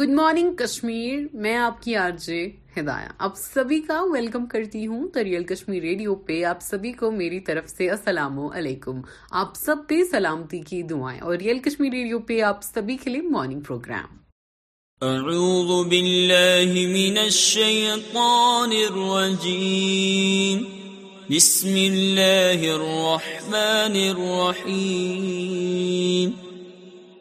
Good morning Kashmir میں آپ کی جے ہدایا آپ سبھی کا ویلکم کرتی ہوں تریل کشمیر ریڈیو پہ آپ سبھی کو میری طرف سے السلام علیکم آپ سب پہ سلامتی کی دعائیں اور ریئل کشمیر ریڈیو پہ آپ سبھی کے لیے مارننگ پروگرام اعوذ باللہ من الشیطان الرجیم بسم اللہ الرحمن الرحیم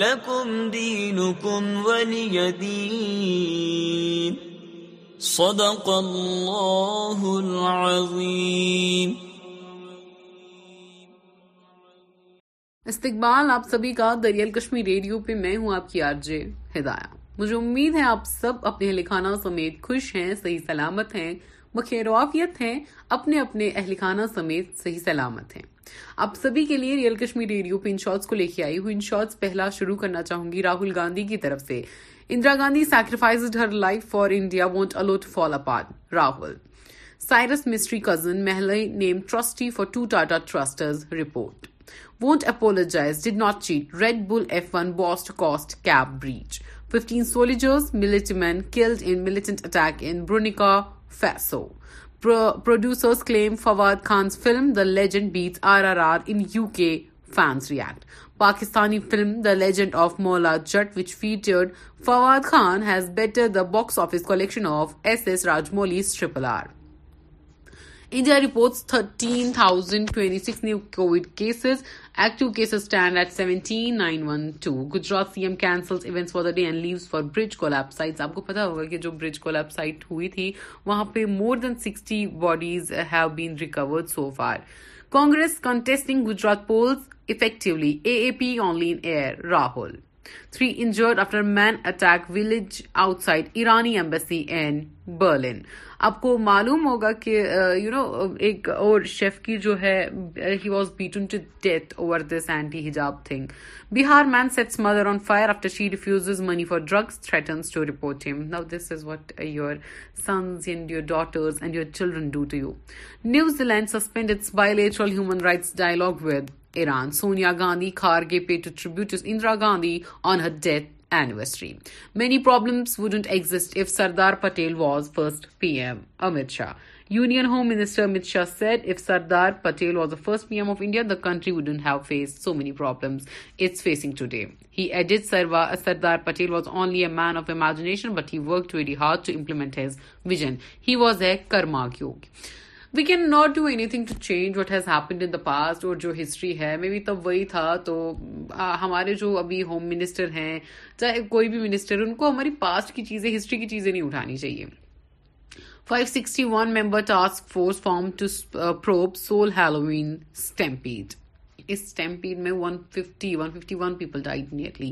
صدق اللہ العظیم استقبال آپ سبھی کا دریال کشمیر ریڈیو پہ میں ہوں آپ کی آرجے ہدایہ مجھے امید ہے آپ سب اپنے لکھانا سمیت خوش ہیں صحیح سلامت ہیں بخیر وافیت ہیں اپنے اپنے اہل خانہ سمیت صحیح سلامت ہیں آپ سبھی کے لیے ریئل کشمیر ریڈیو ان شارٹس کو لے کے آئی ہوں پہلا شروع کرنا چاہوں گی راہل گاندھی کی طرف سے Indira Gandhi sacrificed her life for India want fall Rahul Cyrus Mistry cousin Mehli name trustee for two Tata trusts report won't apologise not cheat red bull F one boss cost cap breach fifteen soldiers millet killed in militant attack in برنیکا producers claim Fawad Khan's film the legend batch R R R in U K fans react Pakistani film the legend of Maula Jatt بچ featured Fawad Khan has beaten the box office collection of S S Rajamouli triple R India reports thirteen thousand twenty six new COVID cases active cases at seventy nine one two Gujarat C M cancel event for the day and leaves for bridge collapse site آپ کو پتا ہوگا کہ جو برج کولیبسائٹ ہوئی تھی وہاں پہ more than sixty bodies have bad so far casualty A P online year Rahul three injured after man attack village outside ایرانی in Berlin. برلن آپ کو معلوم ہوگا کہ یو نو ایک اور شیف کی جو ہے he was beaten to death over this anti hijab thing Bihar man sets mother on fire after she refuses money for drugs threatens to report hmm know this is what your sons and your daughters and your children do to you New Zealand suspends its by human rights dialogue with Iran Sonia Gandhi Kharge pay tribute Indira Gandhi on her death anniversary many problems wouldn't exist if Sardar Patel was first P M Amit Shah یون home minister امت Shah said if Sardar Patel was the first P M of India the country wouldn't have face so many problems it's facing today he added Sardar Patel was only a man of imagination but he work to very hard to implement his vision he was a karma yogi we can not do anything to change what has happened in past اور جو history ہے may be تب وہی تھا تو ہمارے جو ابھی ہوم منسٹر ہیں چاہے کوئی بھی منسٹر ان کو ہماری پاسٹ کی چیزیں ہسٹری کی چیزیں نہیں اٹھانی چاہیے five sixty one member task force formed to probe Seoul Halloween stampede اس ٹائم میں 150 151 people died nearly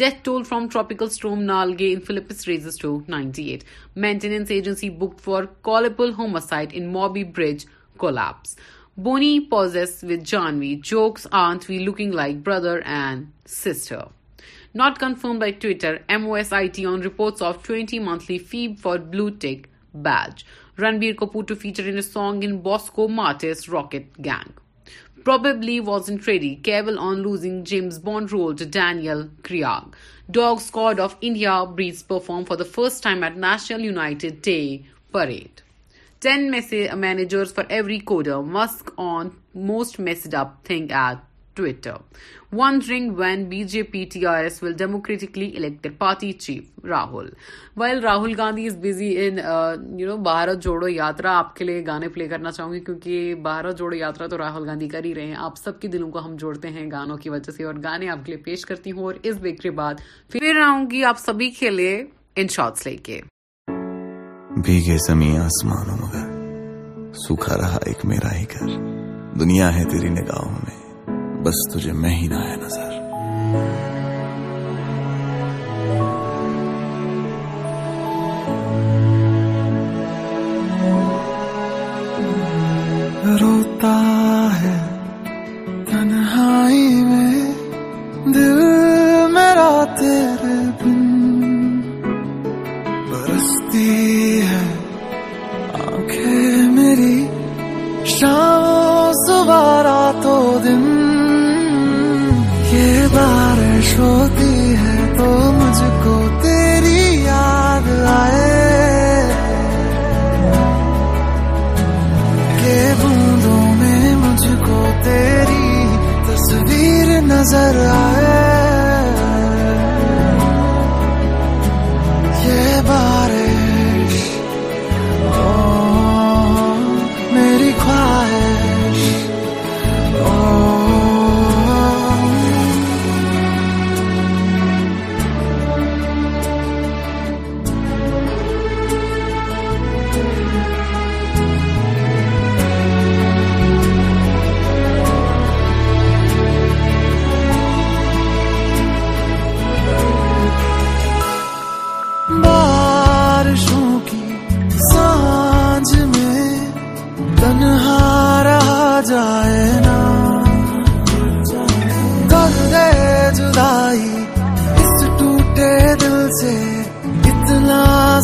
death toll from tropical storm Nalgae in rises to 98 maintenance agency booked for culpable homicide in Morbi bridge collapse Boney poses with Janhvi jokes aren't we looking like brother and sister not confirmed by Twitter M O S I T on reports of twenty monthly fee for blue tick batch Ranbir Kapoor to feature in song in Bosco Martis rocket gang probably wasn't ready, Keval on losing James Bond role to Daniel Craig. Dog Squad of India Breeds performed for the first time at National United Day Parade. 10 messages managers for every coder. Musk on most messed up thing at wing when B J P T I democratically chief Rahul well Rahul Gandhi yatra آپ کے لیے گانے پلے کرنا چاہوں گی بھارت جوڑو یاترا تو راہل گاندھی کر ہی رہے ہیں آپ سب کے دلوں کو ہم جوڑتے ہیں گانوں کی وجہ سے اور گانے آپ کے لیے پیش کرتی ہوں اور اس بیک کے بعد آؤں گی آپ سبھی کے لیے گھر دنیا ہے تیری نگاہوں میں بس تجھے میں ہی ہے آیا نظر روتا ہے تنہائی میں دل میرا تیرے بن برستی ہے آنکھیں میری شام صبح راتوں دن ہوتی ہے تو مجھ کو تیری یاد آئے کے بوندوں میں مجھ کو تیری تصویر نظر آئے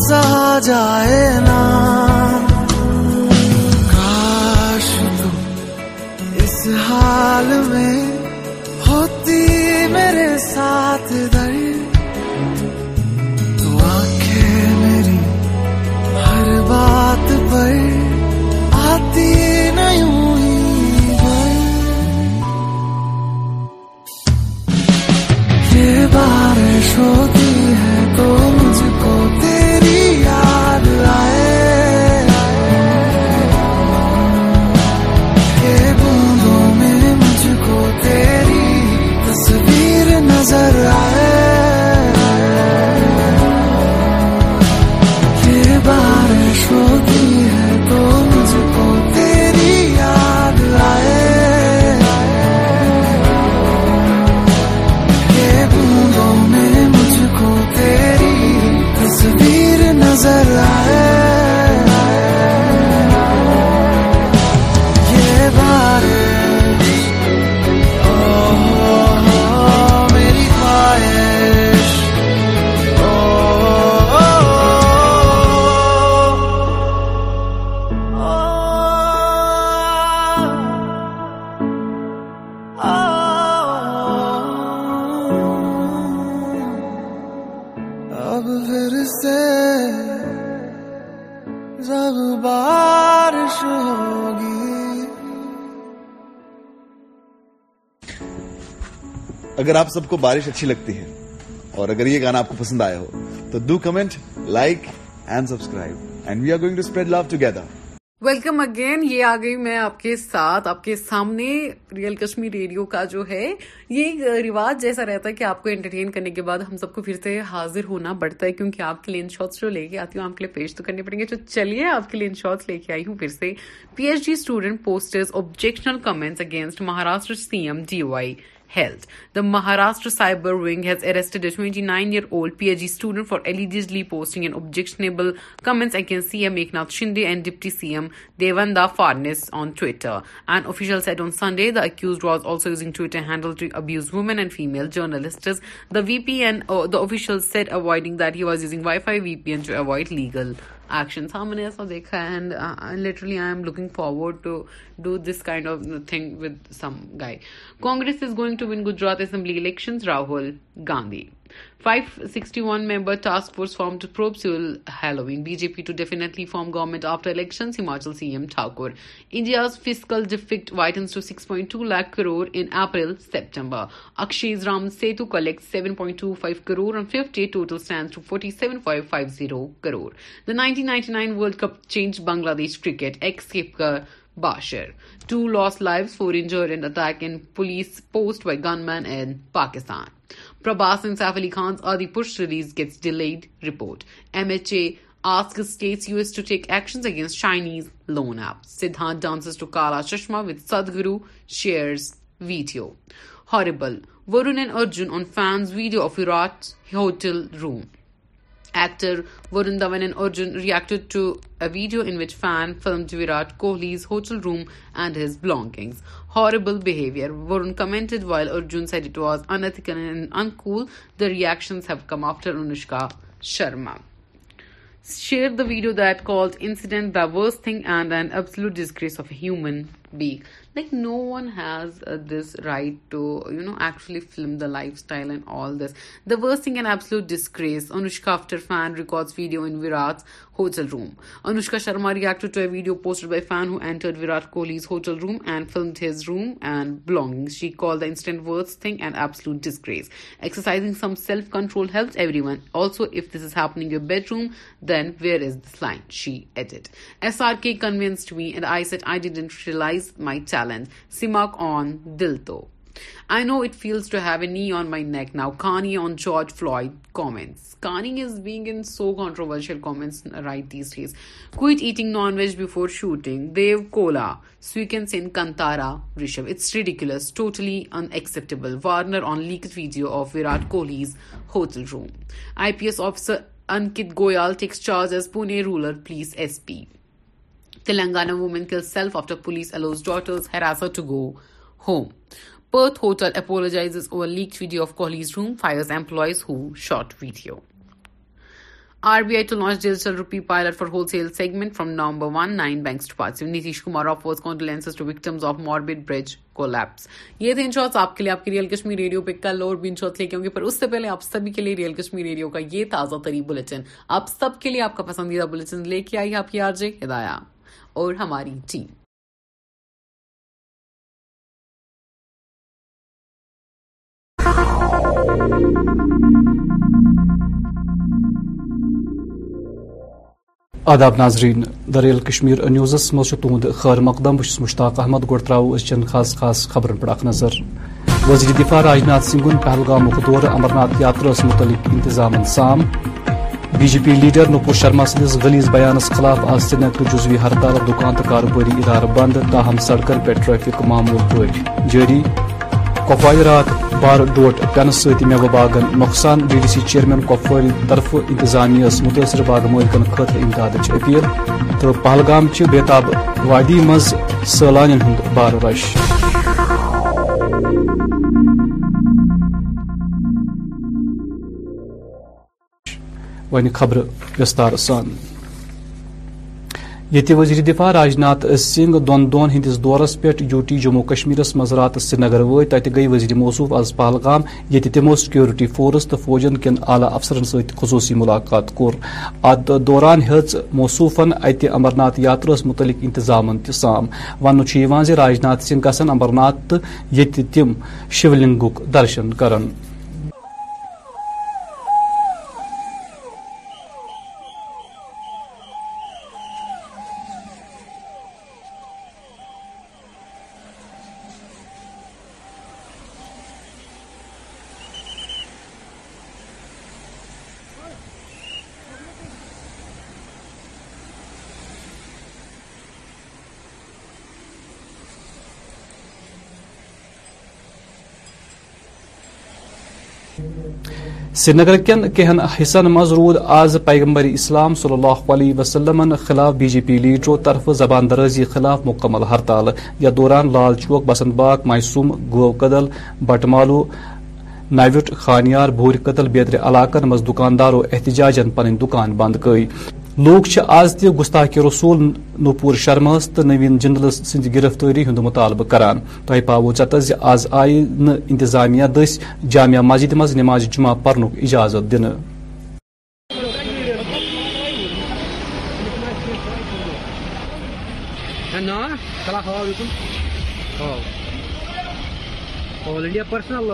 سہا جائے سائنا اگر آپ سب کو بارش اچھی لگتی ہے اور اگر یہ گانا آپ کو پسند آیا ہو تو do comment like and subscribe and we are going to spread love together welcome again یہ آ گئی میں آپ کے ساتھ آپ کے سامنے ریئل کشمیر ریڈیو کا جو ہے یہ رواج جیسا رہتا ہے کہ آپ کو انٹرٹین کرنے کے بعد ہم سب کو پھر سے حاضر ہونا پڑتا ہے کیونکہ آپ کے لیے ان شاٹس جو لے کے آتی ہوں آپ کے لیے پیش تو کرنے پڑیں گے تو چلیے آپ کے لیے ان شاٹس لے کے آئی ہوں پھر سے P H D student posters objectionable comments against Maharashtra C M D Y held. The Maharashtra Cyber Wing has arrested a 29-year-old PhD student for allegedly posting an objectionable comments against CM Eknath Shinde and Deputy CM Devendra Fadnavis on Twitter. An official said on Sunday the accused was also using Twitter handle to abuse women and female journalists. The uh, official said avoiding that he was using Wi-Fi VPN to avoid legal ہم نے ایسا دیکھا ہے and literally I am looking forward to do this kind of thing with some guy Congress is going to win Gujarat assembly election Rahul Gandhi 561-member task force formed to probe Seoul allowing BJP to definitely form government after elections, Himachal CM Thakur. India's fiscal deficit widens to 6.2 lakh crore in April-September. Akshay's Ram Setu collects 7.25 crore on 50, total stands to 47.50 crore. The 1999 World Cup changed Bangladesh cricket. Ex-skipper Bashir. 2 lost lives, 4 injured in attack in police post by gunman in Pakistan. Prabhas and Saif Ali Khan's Aadhi Purush release gets delayed, report. MHA asks states US to take actions against Chinese loan app. Siddhant dances to Kala Chashma with Sadhguru, shares video. Horrible. Varun and Arjun on fans video of Virat's hotel room. Eater واڈن react fan film hotel room and his belongings horrible moment while Arjun set it was and انا reaction Anushka Sharma share video disgrace آفمن bag Like, no one has uh, this right to, actually film the lifestyle and all this. The worst thing, an absolute disgrace. Anushka after fan records video in Virat's hotel room. Anushka Sharma reacted to a video posted by a fan who entered Virat Kohli's hotel room and filmed his room and belongings. She called the incident worst thing an absolute disgrace. Exercising some self-control helps everyone. Also, if this is happening in your bedroom, then where is this line? She added. SRK convinced me and I said I didn't realize my talent. سیماک آن دل تو I know it feels to have a knee on my neck now Kanye on George Floyd comment Kong is big N so controversial right cutting non veg before shooting Daiva Kola Savi کنس Kantara Rishab it's radical totally unacceptable Warner on leaked video of Virat Kohli's hotel room I P S officer Ankit Goyal takes charge Pune rural police S P Telangana women police room wholesale segment of مارب کو real Kashmir radio پہ کل اور شروع radio کا یہ تازہ ترین bulletin آپ سب کے لیے آپ کا پسندیدہ بلٹن لے کے آئیے آپ کی آرڈر ہدایات اور ہماری ٹیم آداب ناظرین دریل کشمیر نیوزس مز تہد خیر مقدم مشتاق احمد ترو اچھے خاص خاص خبرن پہ نظر وزیر دفاع راج ناتھ سنگھن پہلگامک دور امرناتھ یاترس متعلق انتظام سام B J P leader Nupur Sharma سندس غلیز بیانس خلاف آست سری نگر جزوی ہڑتال دکان تو کاروباری ادارہ بند تاہم سڑکن پہ ٹریفک معمول جاری جی رات بار ڈوٹ کن سی باغن نوقصان D D C chairman Kupwara طرف انتظامی متاثر باغ ملکن خاطر امداد اپیل تو پہلگامچہ بیتاب وادی مز ہند بار رش سان وزیر دفاع راج ناتھ سنگھ دون دون ہورس پو ٹی جموں کشمیر رات سری نگر گئی وزیر موصوف آز پہلگام یہ تمو سکیورٹی فورس تو فوجن اعلی افسرن ست خصوصی ملاقات کور ات دوران ہصوفن ات امرنات یاترہ متعلق انتظام تام ون راج ناتھ سنگھ گھن یہ تم شولگ درشن کر سری نگر کن حصن من رود آز پیغمبر اسلام صلی اللہ علیہ وسلم خلاف بی جے پی لیڈرو طرف زبان درازی خلاف مکمل ہڑتال یتھ دوران لال چوک بسنت باغ مایسوم گو کدل بٹمالو نوٹ خانیار بھوری قتل بیتری علاقن مز دکانداروں احتجاجن پن دکان بند گئی لوگ آز تہ تسط رسول نوپور شرماس تو نوین جندلس سند گرفتاری ہند مطالبہ کران تہ پاو تہوس آز آئی انتظامیہ دس جامعہ مسجد مز نماز جمعہ پرنک اجازت دن all India personal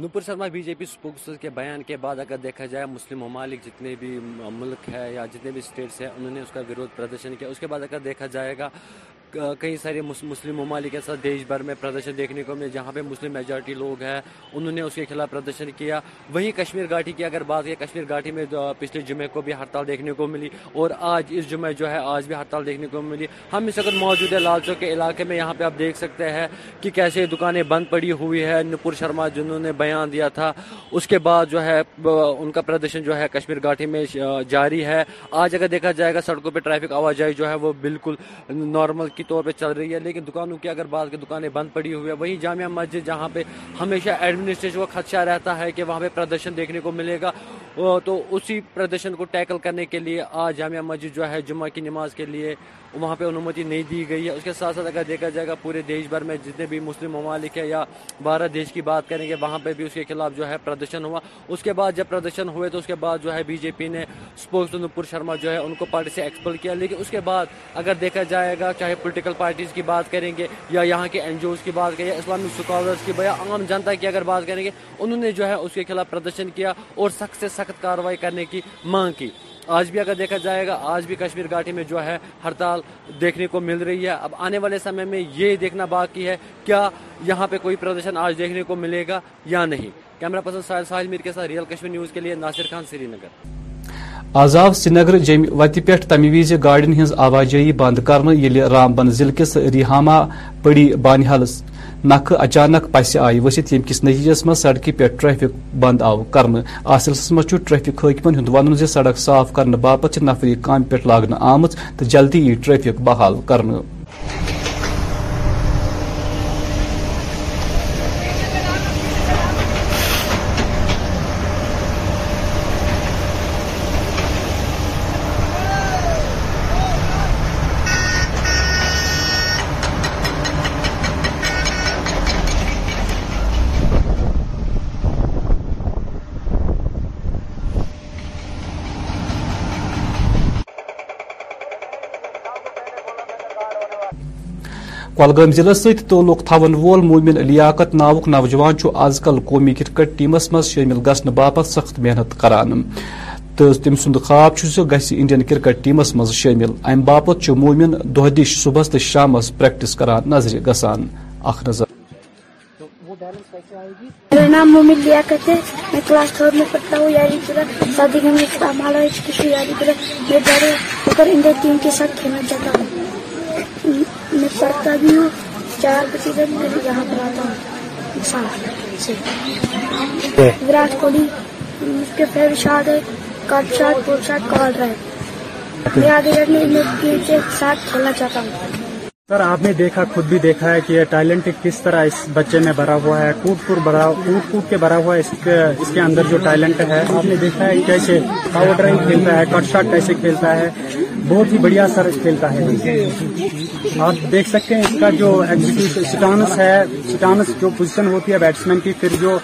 Nupur Sharma B J پی اسپوکس کے بیان کے بعد اگر دیکھا جائے مسلم ممالک جتنے بھی ملک ہے یا جتنے بھی اسٹیٹس ہیں انہوں نے اس کا ویروت پردرشن کیا اس کے بعد اگر دیکھا جائے گا کئی سارے مسلم ممالک کے ساتھ دیش بھر میں پردرشن دیکھنے کو ملے جہاں پہ مسلم میجارٹی لوگ ہیں انہوں نے اس کے خلاف پردرشن کیا وہیں کشمیر گاٹی کی اگر بات ہے کشمیر گھاٹی میں پچھلے جمعے کو بھی ہڑتال دیکھنے کو ملی اور آج اس جمعے جو ہے آج بھی ہڑتال دیکھنے کو ملی ہم اس وقت موجود ہے لال چوک کے علاقے میں یہاں پہ آپ دیکھ سکتے ہیں کہ کیسے دکانیں بند پڑی ہوئی ہے نپور شرما جنہوں نے بیان دیا تھا اس کے بعد جو ہے ان کا پردرشن جو ہے کشمیر گھاٹی میں جاری ہے آج اگر دیکھا جائے گا سڑکوں پہ ٹریفک آواز جو ہے وہ بالکل نارمل کی طور پہ چل رہی ہے لیکن دکانوں کی اگر بات کی دکانیں بند پڑی ہوئی ہے وہیں جامعہ مسجد جہاں پہ ہمیشہ ایڈمنسٹریشن کو خدشہ رہتا ہے کہ وہاں پہ پردرشن دیکھنے کو ملے گا تو اسی پردرشن کو ٹیکل کرنے کے لیے آج جامعہ مسجد جو ہے جمعہ کی نماز کے لیے وہاں پہ انمتی نہیں دی گئی ہے اس کے ساتھ ساتھ اگر دیکھا جائے گا پورے دیش بھر میں جتنے بھی مسلم ممالک ہیں یا بھارت دیش کی بات کریں گے وہاں پہ بھی اس کے خلاف جو ہے پردرشن ہوا اس کے بعد جب پردرشن ہوئے تو اس کے بعد جو ہے بی جے پی نے اسپورٹس نپور شرما جو ہے ان کو پارٹی سے ایکسپل کیا لیکن اس کے بعد اگر دیکھا جائے گا چاہے پولیٹیکل پارٹیز کی بات کریں گے یا یہاں کے این جی اوز کی بات کریں یا اسلامی اسکالرس کی یا عام جنتا کی اگر بات کریں گے انہوں نے جو ہے اس کے خلاف پردرشن کیا اور سخت سے سخت کاروائی کرنے کی مانگ کی آج بھی اگر دیکھا جائے گا آج بھی کشمیر گاٹی میں جو ہے ہڑتال دیکھنے کو مل رہی ہے اب آنے والے سمے میں یہ دیکھنا باقی ہے کیا یہاں پہ کوئی پردرشن آج دیکھنے کو ملے گا یا نہیں کیمرہ پرسن ساحل ساحل میر کے ساتھ ریئل کشمیر نیوز کے لیے ناصر خان سری نگر آزاد سری نگر وتی پیٹ تمیویز گاڑی ہزار آوازہی بند کرنا رام بن ضلع کے ریحاما پڑی بانہ نخہ اچانک پس آئی ورست یم کس نجیجس من سڑک پھٹھ ٹریفک بند آو ںس من ٹریفک حاکمن ون سڑک صاف کرنے باپ نفری کانہ پاگ آمت تو جلدی یریفک بحال کرنے کولگام ضلع ست تعلق تھون وول مومن لیاقت ناق نوجوان آز کل قومی کرکٹ ٹیمس مز شامل گھنہ باپ سخت محنت کران تو تم گھس انڈین کرکٹ ٹیمس مز شامل ام باپ مومن دہ دش صبح تو شام پریکٹس کان نظر گسان میں پڑھتا بھی ہوں چار بجے تک میں یہاں پر آتا ہوں جی۔ جی۔ وراٹ کوہلی اس کے فیور شاٹ ہے کٹ شاٹ پور شاٹ کال رہے میں آگے جب میں ساتھ کھیلنا چاہتا ہوں سر آپ نے دیکھا خود بھی دیکھا ہے کہ یہ ٹائلنٹ کس طرح اس بچے میں بھرا ہوا ہے کوٹ کوٹ بھرا کوٹ کوٹ کے بھرا ہوا ہے اس کے, اس کے اندر جو ٹائلنٹ ہے آپ نے دیکھا ہے کیسے پاور ڈرائنگ کھیلتا ہے کٹ شاٹ کیسے کھیلتا ہے بہت ہی بڑھیا سر کھیلتا ہے آپ دیکھ سکتے ہیں اس کا جو سٹانس ہے سٹانس جو پوزیشن ہوتی ہے بیٹس مین کی پھر جو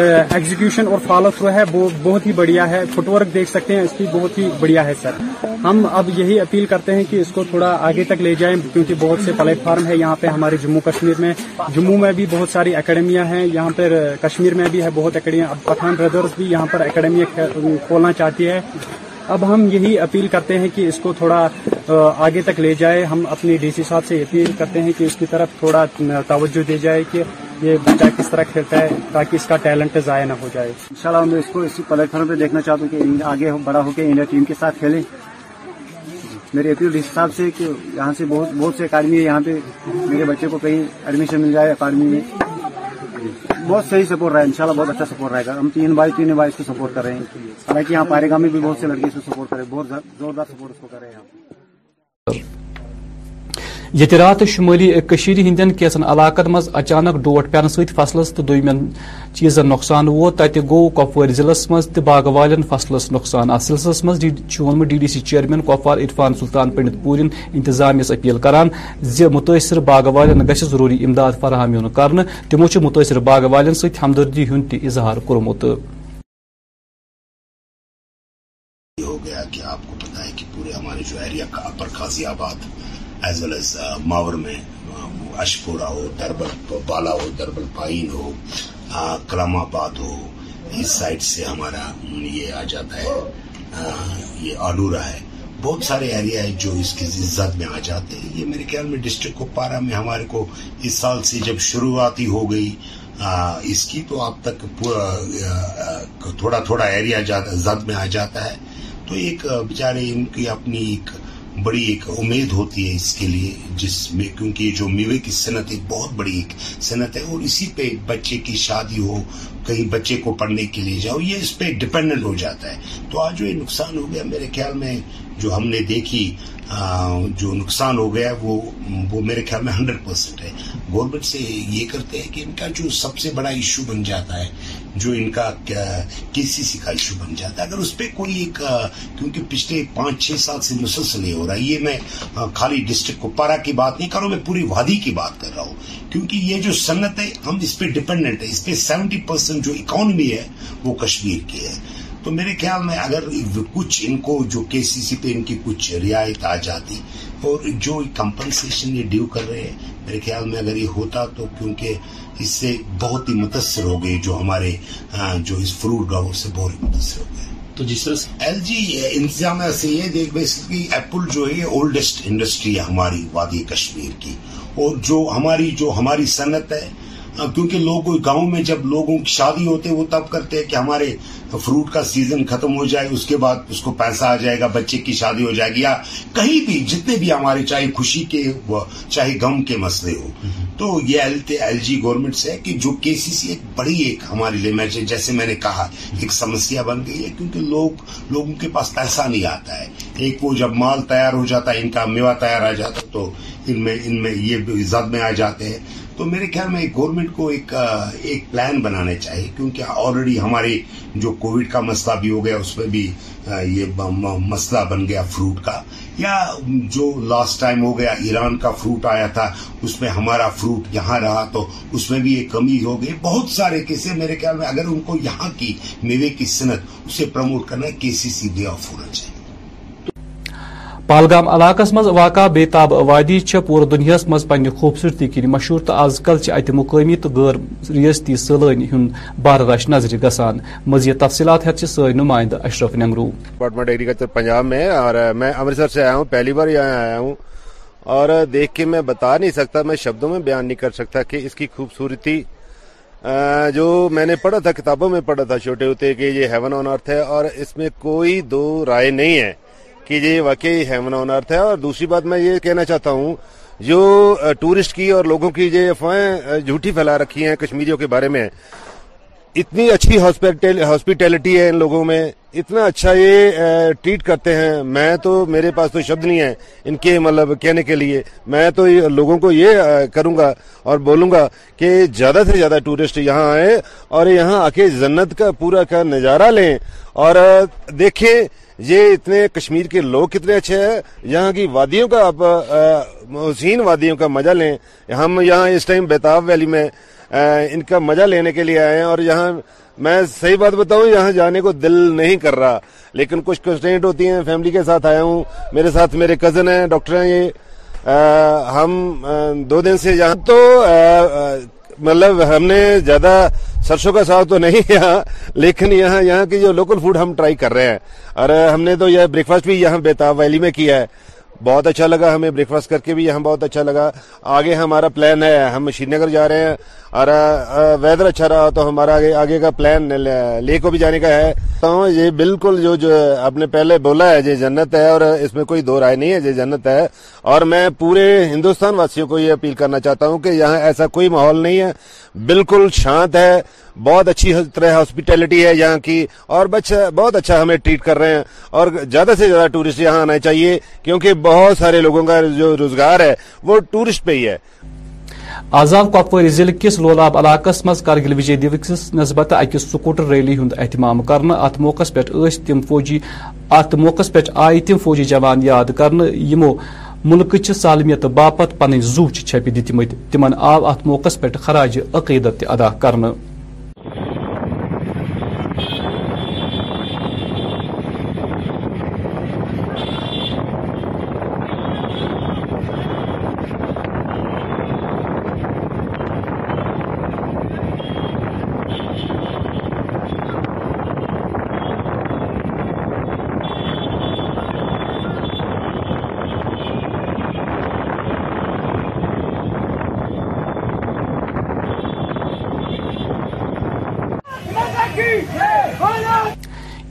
ایکزیکیوشن اور فالو تھرو ہے وہ بہت ہی بڑھیا ہے فٹ ورک دیکھ سکتے ہیں اس کی بہت ہی بڑھیا ہے سر ہم اب یہی اپیل کرتے ہیں کہ اس کو تھوڑا آگے تک لے جائیں کیونکہ بہت سے پلیٹ فارم ہے یہاں پہ ہمارے جموں کشمیر میں جموں میں بھی بہت ساری اکیڈمیاں ہیں یہاں پہ کشمیر میں بھی ہے بہت اب پٹھان بردرس بھی یہاں پر اکیڈمی کھولنا چاہتی ہے اب ہم یہی اپیل کرتے ہیں کہ اس کو تھوڑا آگے تک لے جائے ہم اپنی ڈی سی صاحب سے اپیل کرتے ہیں کہ اس کی طرف تھوڑا توجہ دے جائے کہ یہ بچہ کس طرح کھیلتا ہے تاکہ اس کا ٹیلنٹ ضائع نہ ہو جائے میں اس کو اسی پلیٹفارم پہ دیکھنا چاہتا ہوں کہ آگے بڑا ہو کے انڈیا ٹیم کے ساتھ کھیلیں میرے اپیل صاحب سے کہ یہاں سے بہت بہت سے اکیڈمی ہے یہاں پہ میرے بچے کو کہیں ایڈمیشن مل جائے اکاڈمی میں بہت صحیح سپورٹ رہا ہے انشاءاللہ بہت اچھا سپورٹ رہے گا ہم تین بھائی تین بھائی اس کو سپورٹ کر رہے ہیں حالانکہ یہاں پارے گامی بھی بہت سے لڑکی اس کو سپورٹ کرے بہت زوردار سپورٹ اس کو کر رہے ہیں یہ رات شمولی ہندین کیسن علاقن مز اچانک ڈوٹ پہ فصلس تو دن چیز نقصان وو تپو ضلع باغ والے فصلس نقصان ات سلسلس مسمت D D C chairman Kupwara Irfan Sultan Pandit پورین انتظامیس اپیل کران متاثر باغ ضروری امداد فراہم یون کر تموش متاثر باغ والی ہند Ghaziabad as well as Mawar میں اشپورہ ہو دربل بالا ہو دربل پائن ہو کلام آباد ہو اس سائڈ سے ہمارا یہ آ جاتا ہے یہ آلورا ہے بہت سارے ایریا ہے جو اس کی زد میں آ جاتے ہیں یہ میرے خیال میں ڈسٹرک پارا میں ہمارے کو اس سال سے جب شروعات ہی ہو گئی اس کی تو اب تک پورا تھوڑا تھوڑا ایریا زد میں آ جاتا ہے تو ایک بیچارے ان کی اپنی ایک بڑی ایک امید ہوتی ہے اس کے لیے جس میں کیونکہ جو میوے کی صنعت ایک بہت بڑی ایک صنعت ہے اور اسی پہ بچے کی شادی ہو کہیں بچے کو پڑھنے کے لیے جاؤ یہ اس پہ ڈپینڈنٹ ہو جاتا ہے تو آج جو یہ نقصان ہو گیا میرے خیال میں جو ہم نے دیکھی جو نقصان ہو گیا وہ میرے خیال میں ہنڈریڈ پرسینٹ ہے گورنمنٹ سے یہ کرتے ہیں کہ ان کا جو سب سے بڑا ایشو بن جاتا ہے جو ان کا کے سی سی کا ایشو بن جاتا ہے اگر اس پہ کوئی ایک کیونکہ پچھلے پانچ چھ سال سے مسلسل نہیں ہو رہا یہ میں خالی ڈسٹرکٹ کپوارا کی بات نہیں کر رہا ہوں میں پوری وادی کی بات کر رہا ہوں کیونکہ یہ جو سنت ہے ہم اس پہ ڈپینڈنٹ ہے اس پہ سیونٹی پرسینٹ جو اکانومی ہے وہ کشمیر کی ہے تو میرے خیال میں اگر کچھ ان کو جو کے سی سی پہ ان کی کچھ رعایت آ جاتی اور جو کمپنسیشن یہ ڈیو کر رہے ہیں میرے خیال میں اگر یہ ہوتا تو کیونکہ اس سے بہت ہی متاثر ہو گئی جو ہمارے جو اس فروٹ گاؤ سے بہت ہی متاثر ہو گئے تو جس طرح ایل جی انتظام ایسے یہ دیکھ بھائی ایپل جو ہے یہ اولڈسٹ انڈسٹری ہماری وادی کشمیر کی اور جو ہماری جو ہماری صنعت ہے کیونکہ لوگ گاؤں میں جب لوگوں کی شادی ہوتے وہ تب کرتے ہیں کہ ہمارے فروٹ کا سیزن ختم ہو جائے اس کے بعد اس کو پیسہ آ جائے گا بچے کی شادی ہو جائے گی یا کہیں بھی جتنے بھی ہمارے چاہے خوشی کے چاہے غم کے مسئلے ہو تو یہ ایل جی گورنمنٹ سے ہے کہ جو کے سی سی ایک بڑی ایک ہمارے لیے میں جیسے میں نے کہا ایک سمسیا بن گئی ہے کیونکہ لوگ لوگوں کے پاس پیسہ نہیں آتا ہے ایک وہ جب مال تیار ہو جاتا ہے ان کا میوہ تیار آ جاتا تو ان میں یہ میں آ جاتے ہیں تو میرے خیال میں گورنمنٹ کو ایک پلان بنانا چاہیے کیونکہ آلریڈی ہمارے جو کووڈ کا مسئلہ بھی ہو گیا اس میں بھی یہ مسئلہ بن گیا فروٹ کا یا جو لاسٹ ٹائم ہو گیا ایران کا فروٹ آیا تھا اس میں ہمارا فروٹ یہاں رہا تو اس میں بھی یہ کمی ہو گئی بہت سارے کیسے میرے خیال میں اگر ان کو یہاں کی میوے کی صنعت اسے پرموٹ کرنا کے سی سی ڈے آف چاہیے پالگام علاقہ مز واقع بے تاب آبادی سے پوری دنیا مز پن خوبصورتی کن مشہور تو آز کل ات مقامی تو غیر ریاستی سلانی ہند بار رش نظر گسان مزید تفصیلات سر نمائند اشرف نگرو ڈپارٹمنٹ ایگریکلچر پنجاب میں اور میں امرتسر سے آیا ہوں پہلی بار یہاں آیا ہوں اور دیکھ کے میں بتا نہیں سکتا میں شبدوں میں بیان نہیں کر سکتا کہ اس کی خوبصورتی جو میں نے پڑھا تھا کتابوں میں پڑھا تھا چھوٹے ہوتے کہ یہ ہیون آن ارتھ ہے اور اس میں کوئی دو رائے نہیں ہے کہ یہ واقعی ہے منارت ہے اور دوسری بات میں یہ کہنا چاہتا ہوں جو ٹورسٹ کی اور لوگوں کی یہ افواہیں جھوٹی پھیلا رکھی ہیں کشمیریوں کے بارے میں اتنی اچھی ہاسپٹیلٹی ہے ان لوگوں میں اتنا اچھا یہ ٹریٹ کرتے ہیں میں تو میرے پاس تو شبد نہیں ہے ان کے مطلب کہنے کے لیے میں تو لوگوں کو یہ کروں گا اور بولوں گا کہ زیادہ سے زیادہ ٹورسٹ یہاں آئے اور یہاں آ کے جنت کا پورا کا نظارہ لیں اور دیکھیں یہ اتنے کشمیر کے لوگ کتنے اچھے ہیں یہاں کی وادیوں کا آپ حسین وادیوں کا مزہ لیں ہم یہاں اس ٹائم بیتاب ویلی میں ان کا مزہ لینے کے لیے آئے ہیں اور یہاں میں صحیح بات بتاؤں یہاں جانے کو دل نہیں کر رہا لیکن کچھ کنسٹینٹ ہوتی ہیں فیملی کے ساتھ آیا ہوں میرے ساتھ میرے کزن ہیں ڈاکٹر ہیں یہ ہم دو دن سے تو مطلب ہم نے زیادہ سرسوں کا ساگ تو نہیں ہے لیکن یہاں یہاں کی جو لوکل فوڈ ہم ٹرائی کر رہے ہیں اور ہم نے تو یہ بریک فاسٹ بھی یہاں بیتاب ویلی میں کیا ہے بہت اچھا لگا ہمیں بریک فاسٹ کر کے بھی یہاں بہت اچھا لگا آگے ہمارا پلان ہے ہم شری نگر جا رہے ہیں اور ویدر اچھا رہا تو ہمارا آگے کا پلان لے کو بھی جانے کا ہے تو ہاں، یہ بالکل جو آپ نے پہلے بولا ہے یہ جنت ہے اور اس میں کوئی دو رائے نہیں ہے یہ جنت ہے اور میں پورے ہندوستان واسیوں کو یہ اپیل کرنا چاہتا ہوں کہ یہاں ایسا کوئی ماحول نہیں ہے بالکل شانت ہے بہت اچھی طرح ہاسپٹیلٹی ہے یہاں کی اور بہت اچھا ہمیں ٹریٹ کر رہے ہیں اور زیادہ سے زیادہ ٹورسٹ یہاں آنا چاہیے کیونکہ بہت سارے لوگوں کا جو روزگار ہے وہ ٹورسٹ پہ ہی ہے آزاد کپوری ضلع کس لولاب علاقہ مز کرگل وجے دس نسبت اکس سکوٹر ریلی ہند اہتمام ات موقع پہ تم فوجی ات موقع پہ آئی تم فوجی جوان یاد ملک سالمیت باپت پن زو چھپی دت مت تم آو ات موقع پہ خراج عقیدت ادا کرنے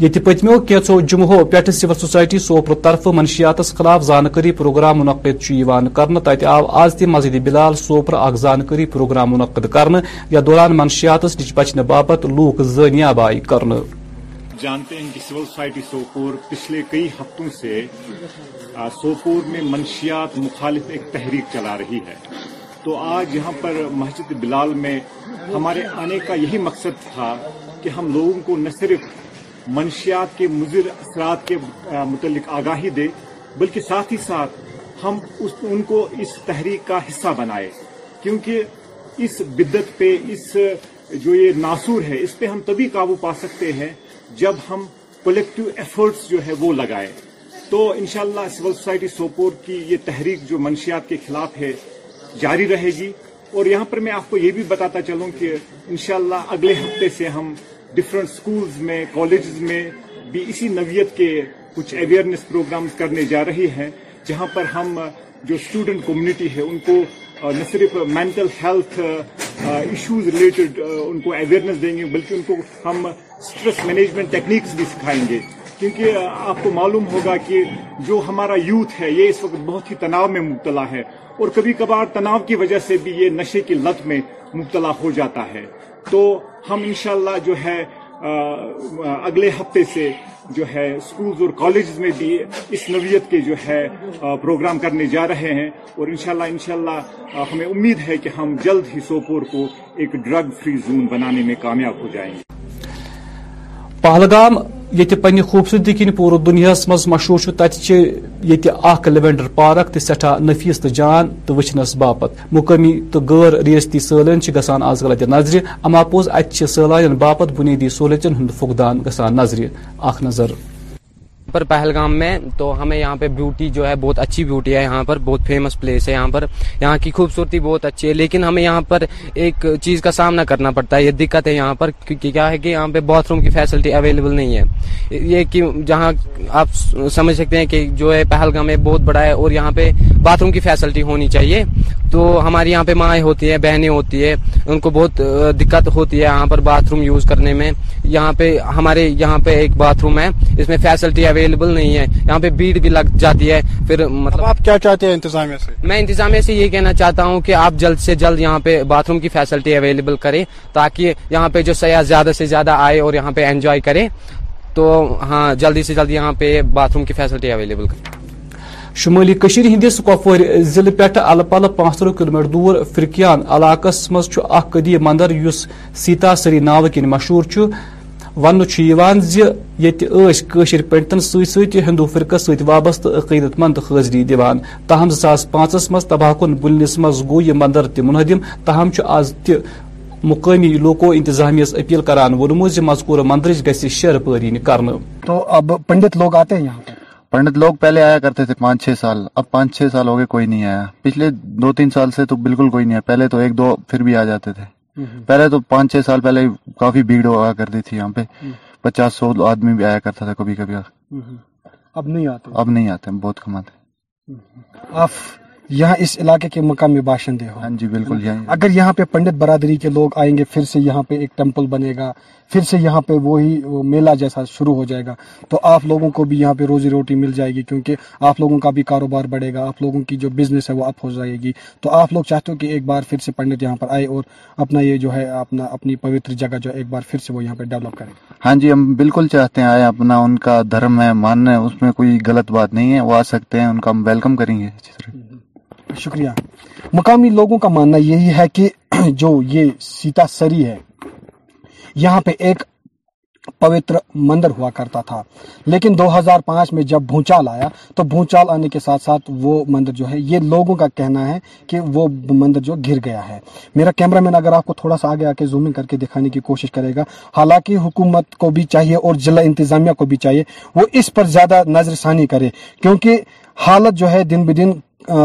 یہ پتمو کینچو جمعہوں پہ سول سوسائٹی سوپور طرف منشیات خلاف زانکاری پروگرام منعقد کرنے آو آز تی مسجد بلال اخ زانکاری پروگرام منعقد یا دوران منشیات نش بچنے باپت زنیاب زنیا آبائی جانتے ہیں کہ سول سوسائٹی سوپور پچھلے کئی ہفتوں سے سوپور میں منشیات مخالف ایک تحریک چلا رہی ہے تو آج یہاں پر مسجد بلال میں ہمارے آنے کا یہی مقصد تھا کہ ہم لوگوں کو نہ صرف منشیات کے مضر اثرات کے متعلق آگاہی دے بلکہ ساتھ ہی ساتھ ہم ان کو اس تحریک کا حصہ بنائے کیونکہ اس بدت پہ اس جو یہ ناسور ہے اس پہ ہم تبھی قابو پا سکتے ہیں جب ہم کولیکٹو ایفرٹس جو ہے وہ لگائے تو انشاءاللہ سول سوسائٹی سوپور کی یہ تحریک جو منشیات کے خلاف ہے جاری رہے گی اور یہاں پر میں آپ کو یہ بھی بتاتا چلوں کہ انشاءاللہ اگلے ہفتے سے ہم ڈفرنٹ سکولز میں کالجز میں بھی اسی نویت کے کچھ اویئرنیس پروگرام کرنے جا رہے ہیں جہاں پر ہم جو اسٹوڈنٹ کمیونٹی ہے ان کو نہ صرف مینٹل ہیلتھ ایشوز ریلیٹڈ ان کو اویئرنیس دیں گے بلکہ ان کو ہم اسٹریس مینجمنٹ ٹیکنیکس بھی سکھائیں گے کیونکہ آپ کو معلوم ہوگا کہ جو ہمارا یوتھ ہے یہ اس وقت بہت ہی تناؤ میں مبتلا ہے اور کبھی کبھار تناؤ کی وجہ سے بھی یہ نشے کی لت میں مبتلا ہو جاتا ہے تو ہم انشاءاللہ جو ہے اگلے ہفتے سے جو ہے اسکولز اور کالجز میں بھی اس نوعیت کے جو ہے پروگرام کرنے جا رہے ہیں اور انشاءاللہ انشاءاللہ ہمیں امید ہے کہ ہم جلد ہی سوپور کو ایک ڈرگ فری زون بنانے میں کامیاب ہو جائیں گے پہلگام یہ پنہ خوبصورتی کن پور دنیا مز مشہور تت سے یہ لوینڈر پارک تو سٹھا نفیس تو جان تو وچنس باپت مقامی تو غیر ریستی سیلینج گسان آز کل ات نظر ات سالان باپت بنیادی سہولتن ہند فقدان گسان نظر اخ نظر پر پہلگام میں تو ہمیں یہاں پہ بیوٹی جو ہے بہت اچھی بیوٹی ہے یہاں پر بہت فیمس پلیس ہے یہاں پر یہاں کی خوبصورتی بہت اچھی ہے لیکن ہمیں یہاں پر ایک چیز کا سامنا کرنا پڑتا ہے یہ دقت ہے یہاں پر کیونکہ کیا ہے کہ یہاں پہ باتھ روم کی فیسلٹی اویلیبل نہیں ہے یہ کہ جہاں آپ سمجھ سکتے ہیں کہ جو ہے پہلگام بہت بڑا ہے اور یہاں پہ باتھ روم کی فیسلٹی ہونی چاہیے تو ہمارے یہاں پہ مائیں ہوتی ہیں بہنیں ہوتی ہیں ان کو بہت دقت ہوتی ہے یہاں پر باتھ روم یوز کرنے میں یہاں پہ ہمارے یہاں پہ ایک باتھ روم ہے اس میں فیسلٹی اویلیبل نہیں ہے یہاں پہ بھیڑ بھی لگ جاتی ہے پھر مطلب آپ کیا چاہتے ہیں انتظامیہ سے میں انتظامیہ سے یہ کہنا چاہتا ہوں کہ آپ جلد سے جلد یہاں پہ باتھ روم کی فیسلٹی اویلیبل کریں تاکہ یہاں پہ جو سیاح زیادہ سے زیادہ آئے اور یہاں پہ انجوائے کریں تو ہاں جلدی سے جلدی یہاں پہ باتھ روم کی فیسلٹی اویلیبل کریں شمالی كش ہندس كوپور ضلع پہ پھل پل ترہ کلو میٹر دور فرقیان علاقس مز قدیم مندر اس سیتا سری ناو کن مشہور ون ذہع پنڈتن ست سی ہندو فرقس ست وابطہ عقیدت مند حاضری دان تاہم زاس پانچس مز تباہ کن بلنس مز گو یہ مندر تہ منہدم تاہم آز تہ مقمی اپیل کران كران مذکور مندرچ گھر شیر تو اب پنڈت لوگ گی شر پ پنڈت لوگ پہلے آیا کرتے تھے پانچ چھ سال اب پانچ چھ سال ہو گئے کوئی نہیں آیا پچھلے دو تین سال سے تو بالکل کوئی نہیں آیا پہلے تو ایک دو پھر بھی آ جاتے تھے پہلے تو پانچ چھ سال پہلے کافی بھیڑ ہوا کرتی تھی یہاں پہ پچاس سو آدمی بھی آیا کرتا تھا کبھی کبھی اب نہیں آتے اب نہیں آتے بہت کم آتے یہاں اس علاقے کے مقامی باشندے ہو ہاں جی بالکل اگر یہاں پہ پنڈت برادری کے لوگ آئیں گے پھر سے یہاں پہ ایک ٹیمپل بنے گا پھر سے یہاں پہ وہی میلہ جیسا شروع ہو جائے گا تو آپ لوگوں کو بھی یہاں پہ روزی روٹی مل جائے گی کیونکہ آپ لوگوں کا بھی کاروبار بڑھے گا آپ لوگوں کی جو بزنس ہے وہ اپ ہو جائے گی تو آپ لوگ چاہتے ہو کہ ایک بار پھر سے پنڈت یہاں پر آئے اور اپنا یہ جو ہے اپنا اپنی پوتر جگہ جو ایک بار پھر سے وہ یہاں پہ ڈیولپ کریں ہاں جی ہم بالکل چاہتے ہیں آئے اپنا ان کا دھرم ہے ماننا ہے اس میں کوئی غلط بات نہیں ہے وہ آ سکتے ہیں ان کا ہم ویلکم کریں گے شکریہ مقامی لوگوں کا ماننا یہی ہے کہ جو یہ سیتا سری ہے یہاں پہ ایک پوتر مندر ہوا کرتا تھا لیکن دو ہزار پانچ میں جب بھونچال آیا تو بھونچال آنے کے ساتھ ساتھ وہ مندر جو ہے یہ لوگوں کا کہنا ہے کہ وہ مندر جو گر گیا ہے میرا کیمرہ مین اگر آپ کو تھوڑا سا آگے آ کے زومنگ کر کے دکھانے کی کوشش کرے گا حالانکہ حکومت کو بھی چاہیے اور ضلع انتظامیہ کو بھی چاہیے وہ اس پر زیادہ نظر ثانی کرے کیونکہ حالت جو ہے دن بے دن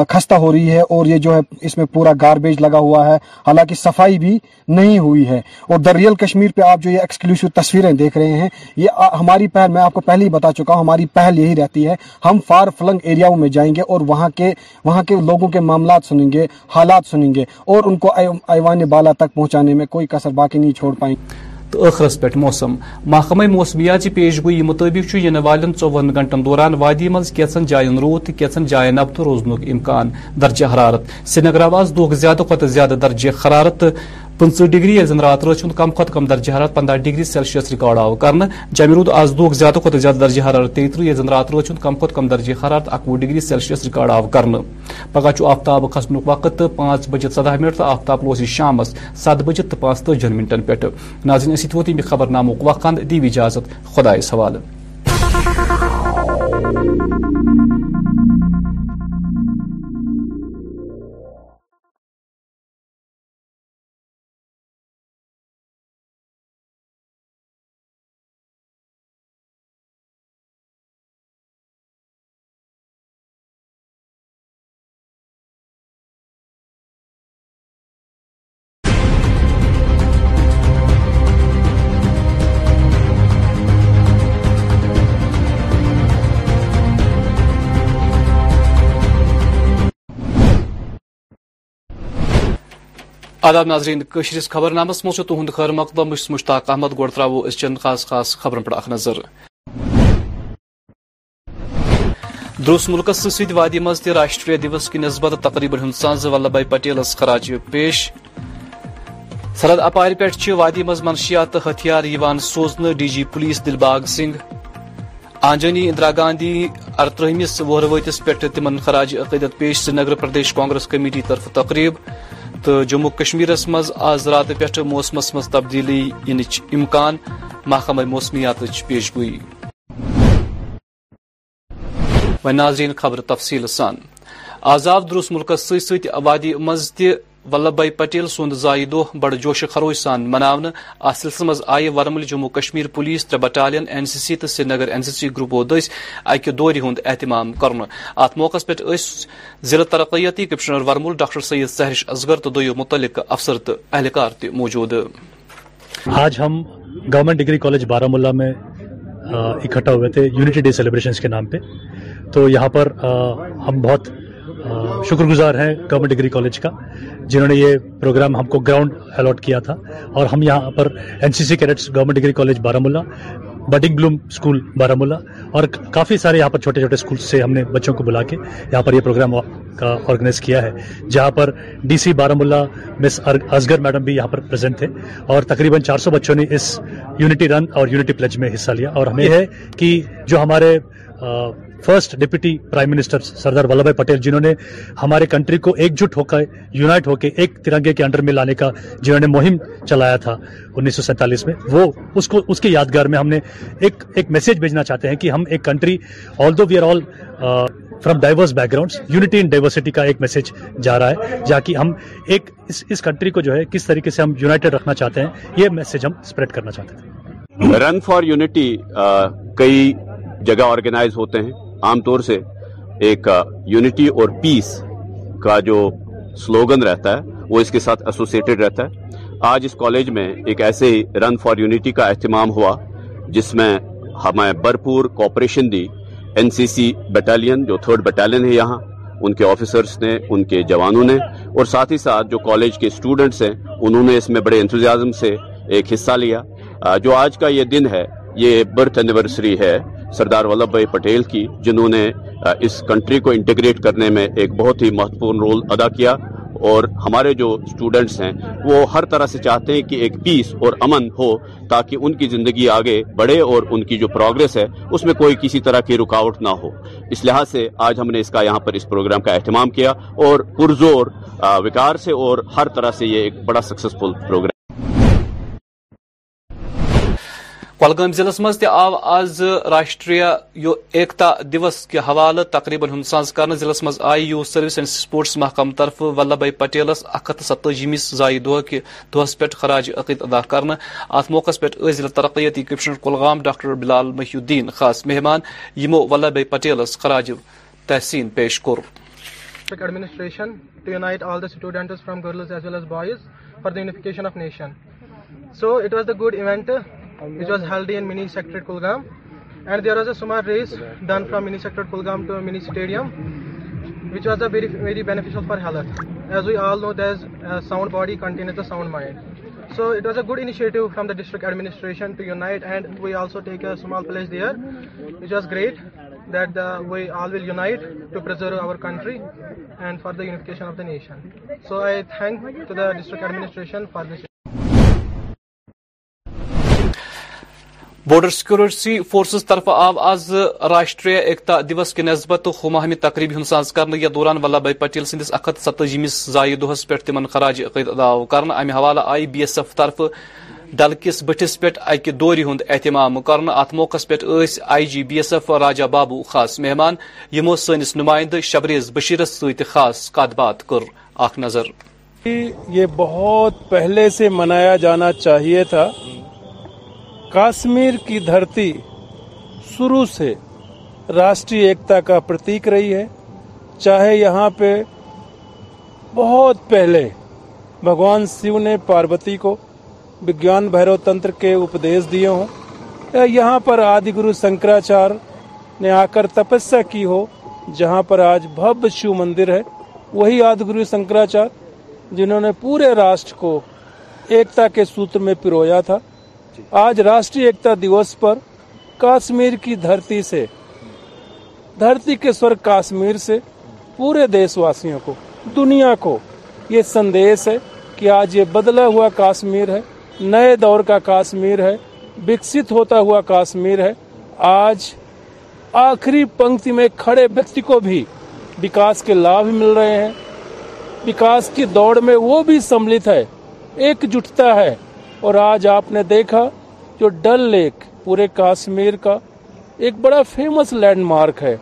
خستہ ہو رہی ہے اور یہ جو ہے اس میں پورا گاربیج لگا ہوا ہے حالانکہ صفائی بھی نہیں ہوئی ہے اور ریل کشمیر پہ آپ جو یہ ایکسکلوسو تصویریں دیکھ رہے ہیں یہ ہماری پہل میں آپ کو پہلے ہی بتا چکا ہوں ہماری پہل یہی رہتی ہے ہم فار فلنگ ایریاؤں میں جائیں گے اور وہاں کے وہاں کے لوگوں کے معاملات سنیں گے حالات سنیں گے اور ان کو ایوان بالا تک پہنچانے میں کوئی کسر باقی نہیں چھوڑ پائیں گے تو اخرس موسم محکمہ موسمیات پیش گوئی مطابق یہ والن چون گنٹن دوران وادی من کی جائن رود کی کینچن جائن نبطہ روزن امکان درجہ حرارت سری نگر آواز دھوک زیادہ زیادہ درجہ حرارت پنچہ ڈگری یا رات راچ کم کت کم درجہ حرارت پندہ ڈگری سیلسیس ریکارڈ آو کر جمع رود آزد زیادہ کھت درجہ حرار تیتہ یہ رات راچن کم کھت کم درجہ حرارت اکوہ ڈگری سیلسیس ریکارڈ آو کم پگہ آفتاب کھنک وقت تو پانچ بجے سدہ منٹ تو آفتاب لوس یہ شام سات بجے تو پانچ تجیح منٹن پہ خبر نامک وقان دیجازت خدا سوال آداب ناظرین ناظرینشرس خبر نامس مز تہد خیر مقدم بس مشتاق احمد گو ترو اس چین خاص خاص خبرن پہ اخ نظر دروس ملکس وادی مز تاشٹریہ دوس کی نسبت تقریبن ہند سن ولبھ بھائی پٹیلس خراج پیش سرحد اپار پہ وادی مز منشیات ہتھیار سوزن D G police Dilbagh Singh آنجنی Indira Gandhi ارترہمس وہر وتس پہ تمن خراج عقیدت پیش سری نگر پردیش کانگریس کمیٹی طرف تقریب تو جموں کشمیر مز آز رات پہ موسمس مز تبدیلی انچ امکان محکمہ موسمیات پیش گوئی خبر تفصیل سان آزاد دروس ملک آبادی مز ولب بھائی پٹیل سند زائ دہ بڑ جوش خروش سان منہ ات سلسلے مز آئی ورمل جموں کشمیر پولیس تر بٹالین این سی سی تو سری نگر این سی سی گروپو دس دوری دور اہتمام ات موقع پہ ضلع ترقیتی کمشنر ورمل ڈاکٹر سید سہرش اذغر تو متعلق افسر تو اہلکار موجود آج ہم گورنمنٹ ڈگری کالج بارمولہ میں اکٹھا ہوئے تھے یونٹی ڈے کے نام پہ تو یہاں پر ہم بہت شکر گزار ہیں گورنمنٹ ڈگری کالج کا جنہوں نے یہ پروگرام ہم کو گراؤنڈ الاٹ کیا تھا اور ہم یہاں پر N C C cadets government degree college Baramulla bidding bloom school Baramulla اور کافی سارے یہاں پر چھوٹے چھوٹے اسکول سے ہم نے بچوں کو بلا کے یہاں پر یہ پروگرام کا آرگنائز کیا ہے جہاں پر ڈی سی بارہ ملا مس ازگر میڈم بھی یہاں پر پریزنٹ تھے اور تقریباً چار سو بچوں نے اس یونٹی رن اور یونٹی پلج میں حصہ لیا اور ہمیں یہ ہے کہ جو ہمارے first deputy prime minister Sardar Vallabh بھائی پٹیل جنہوں نے ہمارے کنٹری کو ایک جٹ ہو کر یونائٹ ہو کے ایک ترنگے کے انڈر میں لانے کا جنہوں نے مہم چلایا تھا انیس سو سینتالیس میں وہ اس کو اس کے یادگار میں ہم نے ایک ایک میسج بھیجنا چاہتے ہیں کہ ہم ایک country all do we are all from diverse backgrounds unity in diversity کا ایک میسج جا رہا ہے جا کہ ہم ایک اس کنٹری کو جو ہے کس طریقے سے ہم یونائٹڈ رکھنا چاہتے ہیں یہ میسج ہم اسپریڈ کرنا چاہتے ہیں رن فار یونٹی کئی جگہ آرگنائز ہوتے ہیں عام طور سے ایک یونٹی اور پیس کا جو سلوگن رہتا ہے وہ اس کے ساتھ ایسوسیٹڈ رہتا ہے آج اس کالج میں ایک ایسے ہی رن فار یونٹی کا اہتمام ہوا جس میں ہمیں بھرپور کوپریشن دی این سی سی بٹالین جو تھرڈ بٹالین ہے یہاں ان کے آفیسرس نے ان کے جوانوں نے اور ساتھ ہی ساتھ جو کالج کے اسٹوڈنٹس ہیں انہوں نے اس میں بڑے انتظم سے ایک حصہ لیا جو آج کا یہ دن ہے یہ برتھ اینیورسری ہے سردار ولبھ بھائی پٹیل کی جنہوں نے اس کنٹری کو انٹیگریٹ کرنے میں ایک بہت ہی مہتوپورن رول ادا کیا اور ہمارے جو اسٹوڈنٹس ہیں وہ ہر طرح سے چاہتے ہیں کہ ایک پیس اور امن ہو تاکہ ان کی زندگی آگے بڑھے اور ان کی جو پروگرس ہے اس میں کوئی کسی طرح کی رکاوٹ نہ ہو اس لحاظ سے آج ہم نے اس کا یہاں پر اس پروگرام کا اہتمام کیا اور پرزور وکار سے اور ہر طرح سے یہ ایک بڑا سکسیزفل پروگرام کل ضلع مز آو آز راشٹریہ ایکتا دوس کے حوالہ تقریباً ساز کر ضلع مز آئی یو سروس اینڈ سپورٹس محکمہ طرف ولبھ بھائی پٹیلس اخت ستھیمی زائ پہ خراج عقید ادا ات موقع پہ ضلع ترقیتی کمشنر کلگام ڈاکٹر بلال محی الدین خاص مہمان یمو ولبھ بھائی پٹیلس خراج تحسین پیش کور so it was the good event which was held in Mini Secretariat Kulgam, and there was a Sumar race done from Mini Secretariat Kulgam to Mini Stadium, which was a very beneficial for health. As we all know, there's a sound body contains the sound mind. So it was a good initiative from the district administration to unite, and we also take a small pledge there, which was great that we all will unite to preserve our country and for the unification of the nation. So I thank to the district administration for this. Border security forces طرف آو آز راشٹریہ ایکتا دوس کے نسبت تقریب ہند ساز کر یا دوران ولبھ بھائی پٹیل سندس اختت ستجیمس زائ دہس پہ تم خراج عقید ادا حوالہ آئی بی ایس ایف طرف ڈل کس بٹس پہ اکہ دور ہند اہتمام کرنے ات موقع پہ I G B S F Raja Babu خاص مہمان یمو سنس نمائند شبریز بشیرس ست خاص کت بات کر اخ نظر یہ بہت پہلے سے منایا جانا چاہیے تھا کاشمیر کی دھرتی شروع سے راشٹریہ ایکتا کا پرتیک رہی ہے چاہے یہاں پہ بہت پہلے بھگوان شیو نے پاروتی کو بگیان بھیرو تنتر کے اپدیش دیے ہوں یا یہاں پر آد گرو شنکراچار نے آ کر تپسیا کی ہو جہاں پر آج بھویہ شیو مندر ہے وہی آد گرو شنکراچاریہ جنہوں نے پورے راشٹر کو ایکتا کے سوتر میں پرویا تھا جی۔ آج راشٹری ایکتا دیوس پر کاشمیر کی دھرتی سے دھرتی کے سور کاشمیر سے پورے دیش واسیوں کو دنیا کو یہ سندیش ہے کہ آج یہ بدلا ہوا کاشمیر ہے نئے دور کا کاشمیر ہے وکس ہوتا ہوا کاشمیر ہے آج آخری پنکتی میں کھڑے ویک کو بھی وکاس کے لابھ مل رہے ہیں وکاس کی دوڑ میں وہ بھی سملت ہے ایک جٹتا ہے اور آج آپ نے دیکھا جو ڈل لیک پورے کاشمیر کا ایک بڑا فیمس لینڈ مارک ہے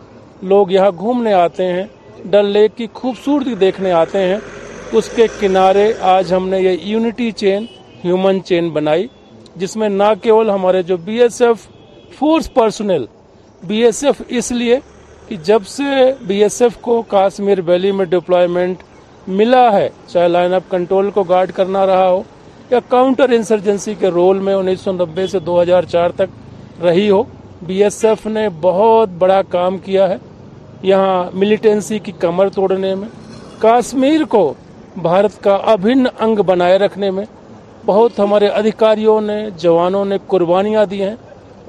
لوگ یہاں گھومنے آتے ہیں ڈل لیک کی خوبصورتی دیکھنے آتے ہیں اس کے کنارے آج ہم نے یہ یونٹی چین ہیومن چین بنائی جس میں نہ کیول ہمارے جو B S F force personnel B S F اس لیے کہ جب سے بی ایس ایف کو کاشمیر ویلی میں ڈپلائمنٹ ملا ہے چاہے لائن اپ کنٹرول کو گارڈ کرنا رہا ہو یا کاؤنٹر انسرجنسی کے رول میں انیس سو نبے سے دو ہزار چار تک رہی ہو بی ایس ایف نے بہت بڑا کام کیا ہے یہاں ملیٹنسی کی کمر توڑنے میں کاشمیر کو بھارت کا ابھن انگ بنائے رکھنے میں بہت ہمارے ادھیکاریوں نے جوانوں نے قربانیاں دی ہیں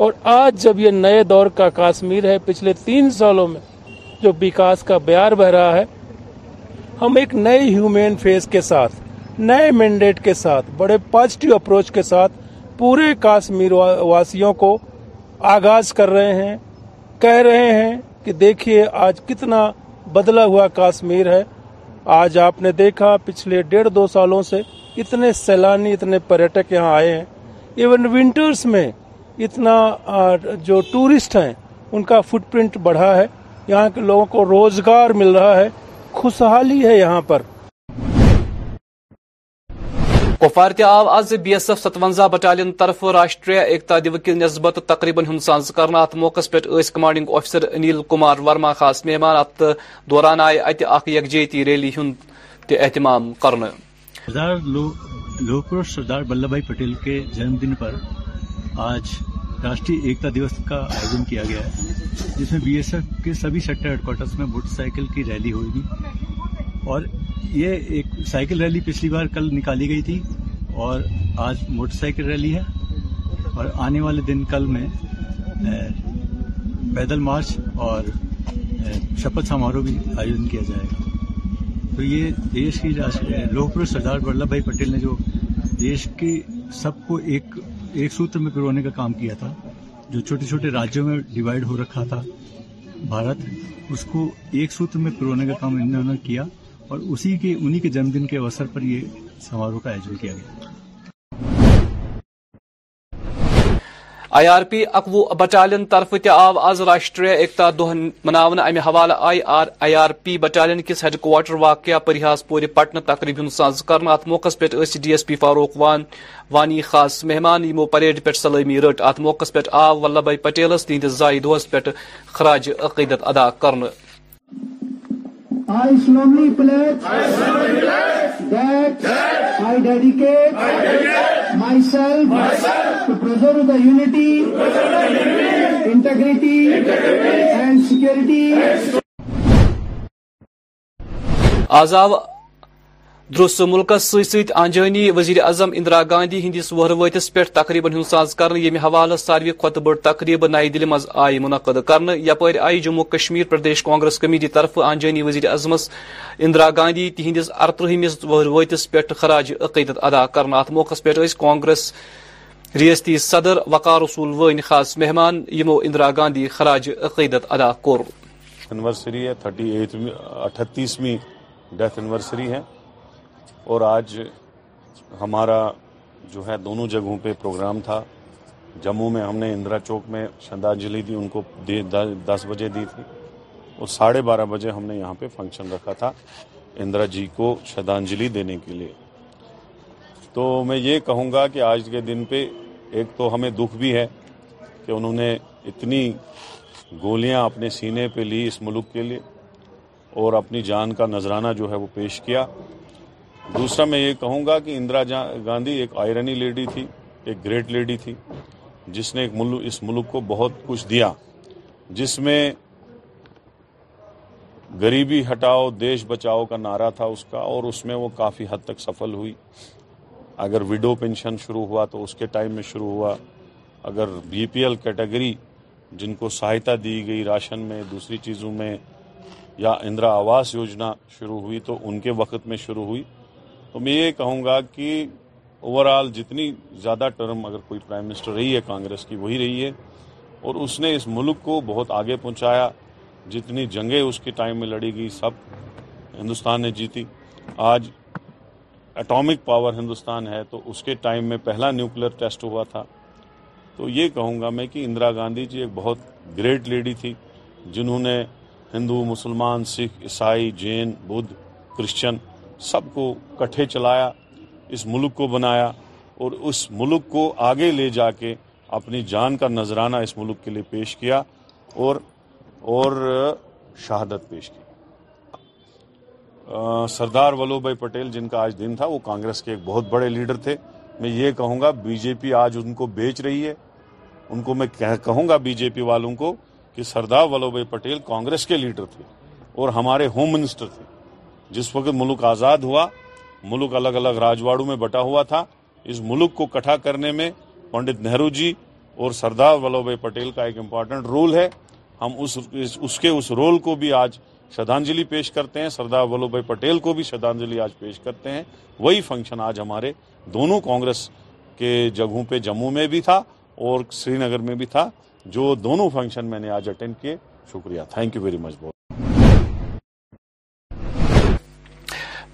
اور آج جب یہ نئے دور کا کاشمیر ہے پچھلے تین سالوں میں جو وکاس کا بیار بہ رہا ہے ہم ایک نئے ہیومین فیس کے ساتھ نئے مینڈیٹ کے ساتھ بڑے پازیٹیو اپروچ کے ساتھ پورے کاشمیر واسیوں کو آغاز کر رہے ہیں کہہ رہے ہیں کہ دیکھیے آج کتنا بدلا ہوا کاشمیر ہے آج آپ نے دیکھا پچھلے ڈیڑھ دو سالوں سے اتنے سیلانی اتنے پریٹک یہاں آئے ہیں ایون ونٹرز میں اتنا جو ٹورسٹ ہیں ان کا فٹ پرنٹ بڑھا ہے یہاں کے لوگوں کو روزگار مل رہا ہے خوشحالی ہے یہاں پر تہ آو آز بی ایس ایف ستونزا بٹالین طرف راشٹریہ ایکتا دیو کی نسبت تقریباً سانز کرنا ات موقع پہ کمانڈنگ آفیسر انیل کمار ورما خاص ات دوران آئے اتجہتی ریلی اہتمام کرنا سردار سردار ولبھ بھائی پٹیل کے جنم دن پر آج راشٹری ایکتا دیوس کا آیوجن کیا گیا ہے جس میں بی ایس ایف کے کوارٹرس میں موٹر سائیکل کی ریلی ہوئی اور یہ ایک سائیکل ریلی پچھلی بار کل نکالی گئی تھی اور آج موٹر سائیکل ریلی ہے اور آنے والے دن کل میں پیدل مارچ اور شپت سماروہ بھی آیوجن کیا جائے گا تو یہ دیش کی پور سردار ولبھ بھائی پٹیل نے جو دیش کے سب کو ایک ایک سوتر میں پرونے کا کام کیا تھا جو چھوٹے چھوٹے راجوں میں ڈیوائڈ ہو رکھا تھا بھارت اس کو ایک سوتر میں پرونے کا کام انہوں نے کیا اور اسی کے انہی کے جنم دن کے اوسر پر یہ سماروہ کا آیوجن کیا گیا آئی آر پی اکوہ بٹالین طرف تہ آو آز راشٹریہ ایکتا دہ مناون امہ حوالہ I R I R P battalion کس ہیڈ کواٹر واقع پرہاس پور پٹنہ تقریب ہند ساز کرنا ات موقع پہ ڈی ایس پی فاروق وان وانی خاص مہمان یمو پریڈ پہ سلٲمی رٹ ات موقع پہ آو ولبھ بھائی پٹیلس تہندس زائ دہس پہ خراج عقیدت ادا کرنے I solemnly pledge that I dedicate myself to preserve the unity, integrity and security. Azab درست درسہ ست انجانی وزیر اعظم اندرا گاندھی ہندس وہروتس پہ تقریباً ساز کر یم حوالہ ساروی کھت بڑ تقریب نئی دل مز آئی منعقد کر یپر آئی جموں کشمیر پردیش کانگریس کمیٹی طرف انجانی وزیر اعظمس اندرا گاندھی تہندس ارترہمس وہر پہ خراج عقیدت ادا کر ات موقع پہ کانگریس ریاستی صدر وقار رسول خاص مہمان یمو اندرا گاندھی خراج عقیدت ادا ہے اور آج ہمارا جو ہے دونوں جگہوں پہ پروگرام تھا جموں میں ہم نے اندرا چوک میں شردانجل دی ان کو دس بجے دی تھی اور ساڑھے بارہ بجے ہم نے یہاں پہ فنکشن رکھا تھا اندرا جی کو شردھانجل دینے کے لیے تو میں یہ کہوں گا کہ آج کے دن پہ ایک تو ہمیں دکھ بھی ہے کہ انہوں نے اتنی گولیاں اپنے سینے پہ لی اس ملک کے لیے اور اپنی جان کا نذرانہ جو ہے وہ پیش کیا دوسرا میں یہ کہوں گا کہ اندرا گاندھی ایک آئرنی لیڈی تھی ایک گریٹ لیڈی تھی جس نے ایک اس ملک کو بہت کچھ دیا جس میں غریبی ہٹاؤ دیش بچاؤ کا نعرہ تھا اس کا اور اس میں وہ کافی حد تک سفل ہوئی اگر وڈو پینشن شروع ہوا تو اس کے ٹائم میں شروع ہوا اگر بی پی ایل کیٹیگری جن کو سہایتا دی گئی راشن میں دوسری چیزوں میں یا اندرا آواس یوجنا شروع ہوئی تو ان کے وقت میں شروع ہوئی تو میں یہ کہوں گا کہ اوور آل جتنی زیادہ ٹرم اگر کوئی پرائم منسٹر رہی ہے کانگریس کی وہی رہی ہے اور اس نے اس ملک کو بہت آگے پہنچایا جتنی جنگیں اس کے ٹائم میں لڑی گئی سب ہندوستان نے جیتی آج اٹامک پاور ہندوستان ہے تو اس کے ٹائم میں پہلا نیوکلئر ٹیسٹ ہوا تھا تو یہ کہوں گا میں کہ اندرا گاندھی جی ایک بہت گریٹ لیڈی تھی جنہوں نے ہندو مسلمان سکھ عیسائی جین بدھ کرسچن سب کو کٹھے چلایا اس ملک کو بنایا اور اس ملک کو آگے لے جا کے اپنی جان کا نذرانہ اس ملک کے لیے پیش کیا اور اور شہادت پیش کی سردار ولو بھائی پٹیل جن کا آج دن تھا وہ کانگریس کے ایک بہت بڑے لیڈر تھے میں یہ کہوں گا بی جے پی آج ان کو بیچ رہی ہے ان کو میں کہوں گا بی جے پی والوں کو کہ سردار ولو بھائی پٹیل کانگریس کے لیڈر تھے اور ہمارے ہوم منسٹر تھے جس وقت ملک آزاد ہوا ملک الگ الگ راجواڑوں میں بٹا ہوا تھا اس ملک کو کٹھا کرنے میں پنڈت نہرو جی اور سردار ولبھ بھائی پٹیل کا ایک امپورٹنٹ رول ہے ہم اس اس کے اس رول کو بھی آج شردھانجلی پیش کرتے ہیں سردار ولبھ بھائی پٹیل کو بھی شردانجلی آج پیش کرتے ہیں وہی فنکشن آج ہمارے دونوں کانگریس کے جگہوں پہ جموں میں بھی تھا اور سری نگر میں بھی تھا جو دونوں فنکشن میں نے آج اٹینڈ کیے شکریہ تھینک یو ویری مچ بہت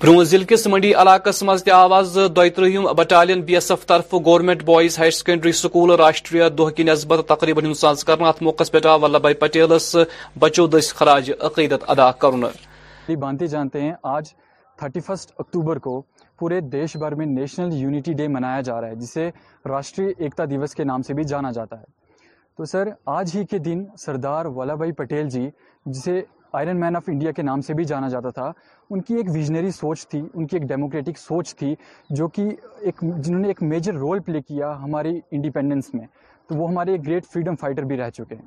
برونزل کس منڈی علاقس مز آواز دوی ترہم بٹالین بی ایس ایف طرف government boys higher secondary school Rashtriya دہ کی نسبت تقریبا ہنساز کرنا ات موقع پہ آو ولبھ بھائی پٹیلس بچو دس خراج عقیدت ادا کرنا جی، بانتی جانتے ہیں آج 31 اکتوبر کو پورے دیش بھر میں نیشنل یونیٹی ڈے منایا جا رہا ہے جسے راشٹری ایکتا دیوس کے نام سے بھی جانا جاتا ہے تو سر آج ہی کے دن سردار ولبھ بھائی پٹیل جی جسے آئرن مین آف انڈیا کے نام سے بھی جانا جاتا تھا ان کی ایک ویژنری سوچ تھی ان کی ایک ڈیموکریٹک سوچ تھی جو کہ ایک جنہوں نے ایک میجر رول پلے کیا ہماری انڈیپینڈنس میں تو وہ ہمارے ایک گریٹ فریڈم فائٹر بھی رہ چکے ہیں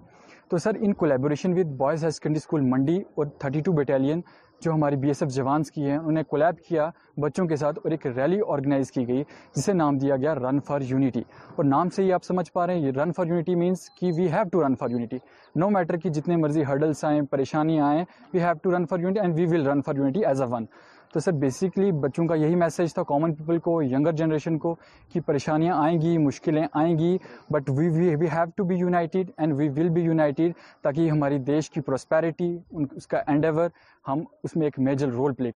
تو sir in collaboration with boys higher secondary school Mandi اور تھرٹی ٹو بٹالین جو ہماری بی ایس ایف جوانس کی ہیں انہیں کولیب کیا بچوں کے ساتھ اور ایک ریلی آرگنائز کی گئی جسے نام دیا گیا رن فار یونٹی اور نام سے ہی آپ سمجھ پا رہے ہیں رن فار یونٹی مینس کی we have to run for unity no matter کہ جتنے مرضی ہرڈلس آئیں پریشانیاں آئیں we have to run for unity and we will run for unity as a one تو سر بیسکلی بچوں کا یہی میسج تھا کامن پیپل کو ینگر جنریشن کو کہ پریشانیاں آئیں گی مشکلیں آئیں گی but we we we have to be united and we will be united تاکہ ہماری دیش کی پراسپیرٹی اس کا اینڈیور ہم اس میں ایک میجر رول پلے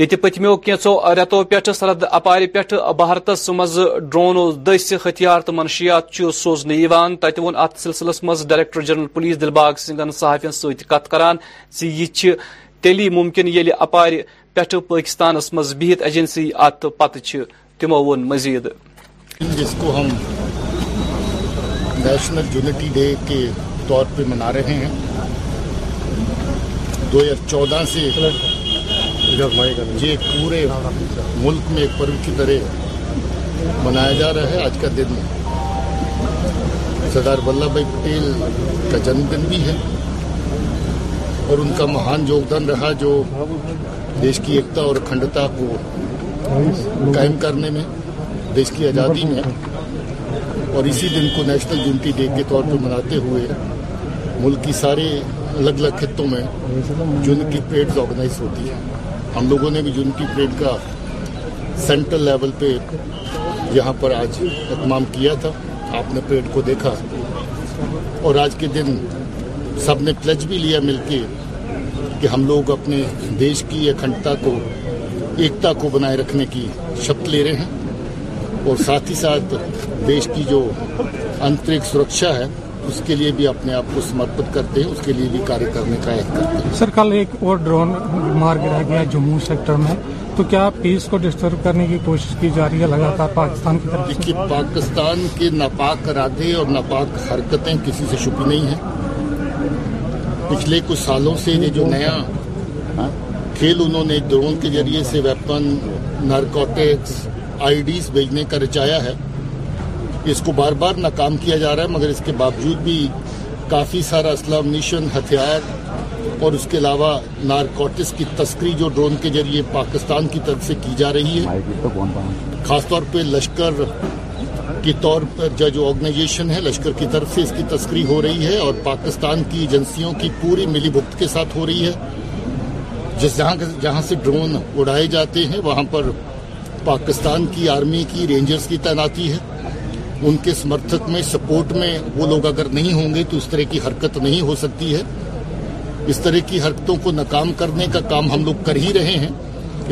ییتہ پتمو کینچو ریتو پیٹھ سرحد اپارِ پیٹھ بھارتس مز ڈرونو دس ہتھیار تو منشیات سوزن یوان تت وون ات سلسلس مز ڈائریکٹر جنرل پولیس دلباغ سنگھن صحافین ست کت کران یہ تیلی ممکن یل اپارِ پیٹھ پاکستانس مز بہت ایجنسی ات پتہ تمو وون مزید جس کو ہم نیشنل یونٹی ڈے کے طور پہ منا رہے ہیں دو ہزار چودہ سے یہ پورے ملک میں ایک پرو کی طرح منایا جا رہا ہے آج کا دن سردار ولبھ بھائی پٹیل کا جنم دن بھی ہے اور ان کا مہان یوگدان رہا جو دیش کی ایکتا اور اکھنڈتا کو قائم کرنے میں دیش کی آزادی میں اور اسی دن کو نیشنل یونٹی ڈے کے طور پر مناتے ہوئے ملک کی سارے الگ الگ خطوں میں جن کی پیٹز آرگنائز ہوتی ہیں ہم لوگوں نے بھی یونٹی پریڈ کا سینٹرل لیول پہ یہاں پر آج اہتمام کیا تھا آپ نے پریڈ کو دیکھا اور آج کے دن سب نے پلج بھی لیا مل کے کہ ہم لوگ اپنے دیش کی اکھنڈتا کو ایکتا کو بنائے رکھنے کی شپت لے رہے ہیں اور ساتھ ہی ساتھ دیش کی جو آنترک سرکشا ہے اس کے لیے بھی اپنے آپ کو سمرپت کرتے ہیں اس کے لیے بھی کرنے کا کرتے ہیں سر کل ایک اور ڈرون مار گیا سیکٹر میں تو کیا پیس کو ڈسٹرب کرنے کی کوشش کی جا رہی ہے لگاتار پاکستان کی طرف پاکستان کے ناپاک ارادے اور ناپاک حرکتیں کسی سے چھپی نہیں ہیں پچھلے کچھ سالوں سے یہ جو نیا ہاں، کھیل انہوں نے ڈرون کے ذریعے سے ویپن نارکوٹکس آئی ڈیز بھیجنے کا رچایا ہے اس کو بار بار ناکام کیا جا رہا ہے مگر اس کے باوجود بھی کافی سارا اسلحہ نیشن ہتھیار اور اس کے علاوہ نارکوٹس کی تسکری جو ڈرون کے ذریعے پاکستان کی طرف سے کی جا رہی ہے خاص طور پہ لشکر کے طور پر جو آرگنائزیشن ہے لشکر کی طرف سے اس کی تسکری ہو رہی ہے اور پاکستان کی ایجنسیوں کی پوری ملی بھکت کے ساتھ ہو رہی ہے جس جہاں جہاں سے ڈرون اڑائے جاتے ہیں وہاں پر پاکستان کی آرمی کی رینجرز کی تعیناتی ہے ان کے سمرتھک میں سپورٹ میں وہ لوگ اگر نہیں ہوں گے تو اس طرح کی حرکت نہیں ہو سکتی ہے اس طرح کی حرکتوں کو ناکام کرنے کا کام ہم لوگ کر ہی رہے ہیں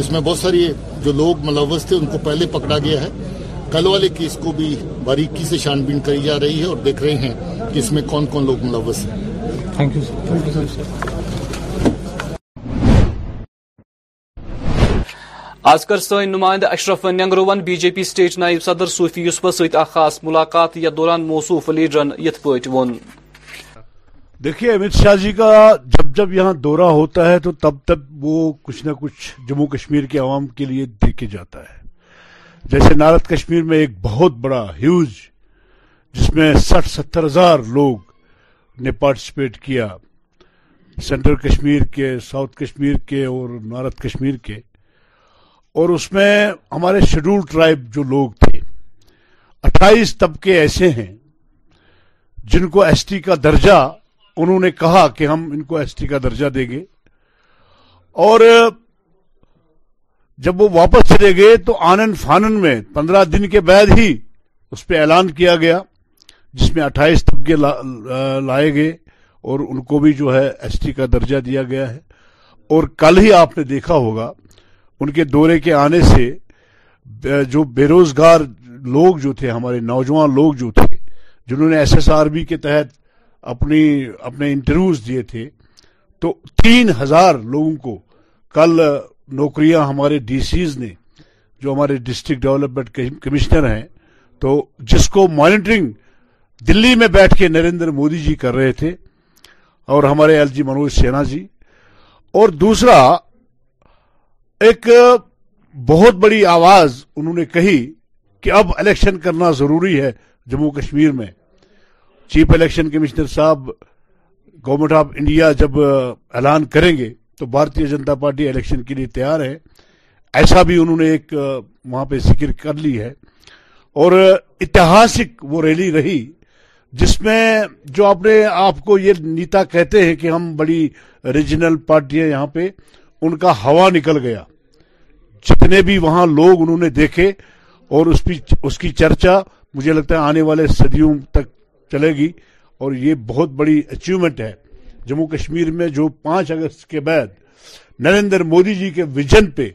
اس میں بہت ساری جو لوگ ملوث تھے ان کو پہلے پکڑا گیا ہے کل والے کیس کو بھی باریکی سے بین کری جا رہی ہے اور دیکھ رہے ہیں کہ اس میں کون کون لوگ ملوث ہیں آز کر نمائند اشرفرو بی جے پی سٹیٹ نائب صدر صوفی خاص ملاقات یا دوران موصوف لیڈرن یت ون دیکھیے امت شاہ جی کا جب جب یہاں دورہ ہوتا ہے تو تب تب وہ کچھ نہ کچھ جموں کشمیر کے عوام کے لیے دیکھے جاتا ہے جیسے نارتھ کشمیر میں ایک بہت بڑا ہیوج جس میں سٹھ ستر ہزار لوگ نے پارٹیسپیٹ کیا سینٹرل کشمیر کے ساؤتھ کشمیر کے اور نارتھ کشمیر کے اور اس میں ہمارے شیڈول ٹرائب جو لوگ تھے اٹھائیس طبقے ایسے ہیں جن کو ایس ٹی کا درجہ انہوں نے کہا کہ ہم ان کو ایس ٹی کا درجہ دیں گے اور جب وہ واپس چلے گئے تو آنن فانن میں پندرہ دن کے بعد ہی اس پہ اعلان کیا گیا جس میں اٹھائیس طبقے لائے گئے اور ان کو بھی جو ہے ایس ٹی کا درجہ دیا گیا ہے اور کل ہی آپ نے دیکھا ہوگا ان کے دورے کے آنے سے جو بے روزگار لوگ جو تھے ہمارے نوجوان لوگ جو تھے جنہوں نے ایس ایس آر بی کے تحت اپنی اپنے انٹرویوز دیے تھے تو تین ہزار لوگوں کو کل نوکریاں ہمارے ڈی سیز نے جو ہمارے ڈسٹرکٹ ڈیولپمنٹ کمشنر ہیں تو جس کو مانیٹرنگ دلی میں بیٹھ کے نریندر مودی جی کر رہے تھے اور ہمارے ایل جی منوج سینا جی اور دوسرا ایک بہت بڑی آواز انہوں نے کہی کہ اب الیکشن کرنا ضروری ہے جموں کشمیر میں چیف الیکشن کمشنر صاحب گورنمنٹ آف انڈیا جب اعلان کریں گے تو بھارتی جنتا پارٹی الیکشن کے لیے تیار ہے ایسا بھی انہوں نے ایک وہاں پہ ذکر کر لی ہے اور اتہاسک وہ ریلی رہی جس میں جو آپ نے آپ کو یہ نیتا کہتے ہیں کہ ہم بڑی ریجنل پارٹی یہاں پہ ان کا ہوا نکل گیا جتنے بھی وہاں لوگ انہوں نے دیکھے اور اس اس کی چرچا مجھے لگتا ہے آنے والے صدیوں تک چلے گی اور یہ بہت بڑی اچیومنٹ ہے جموں کشمیر میں جو پانچ اگست کے بعد نریندر مودی جی کے ویژن پہ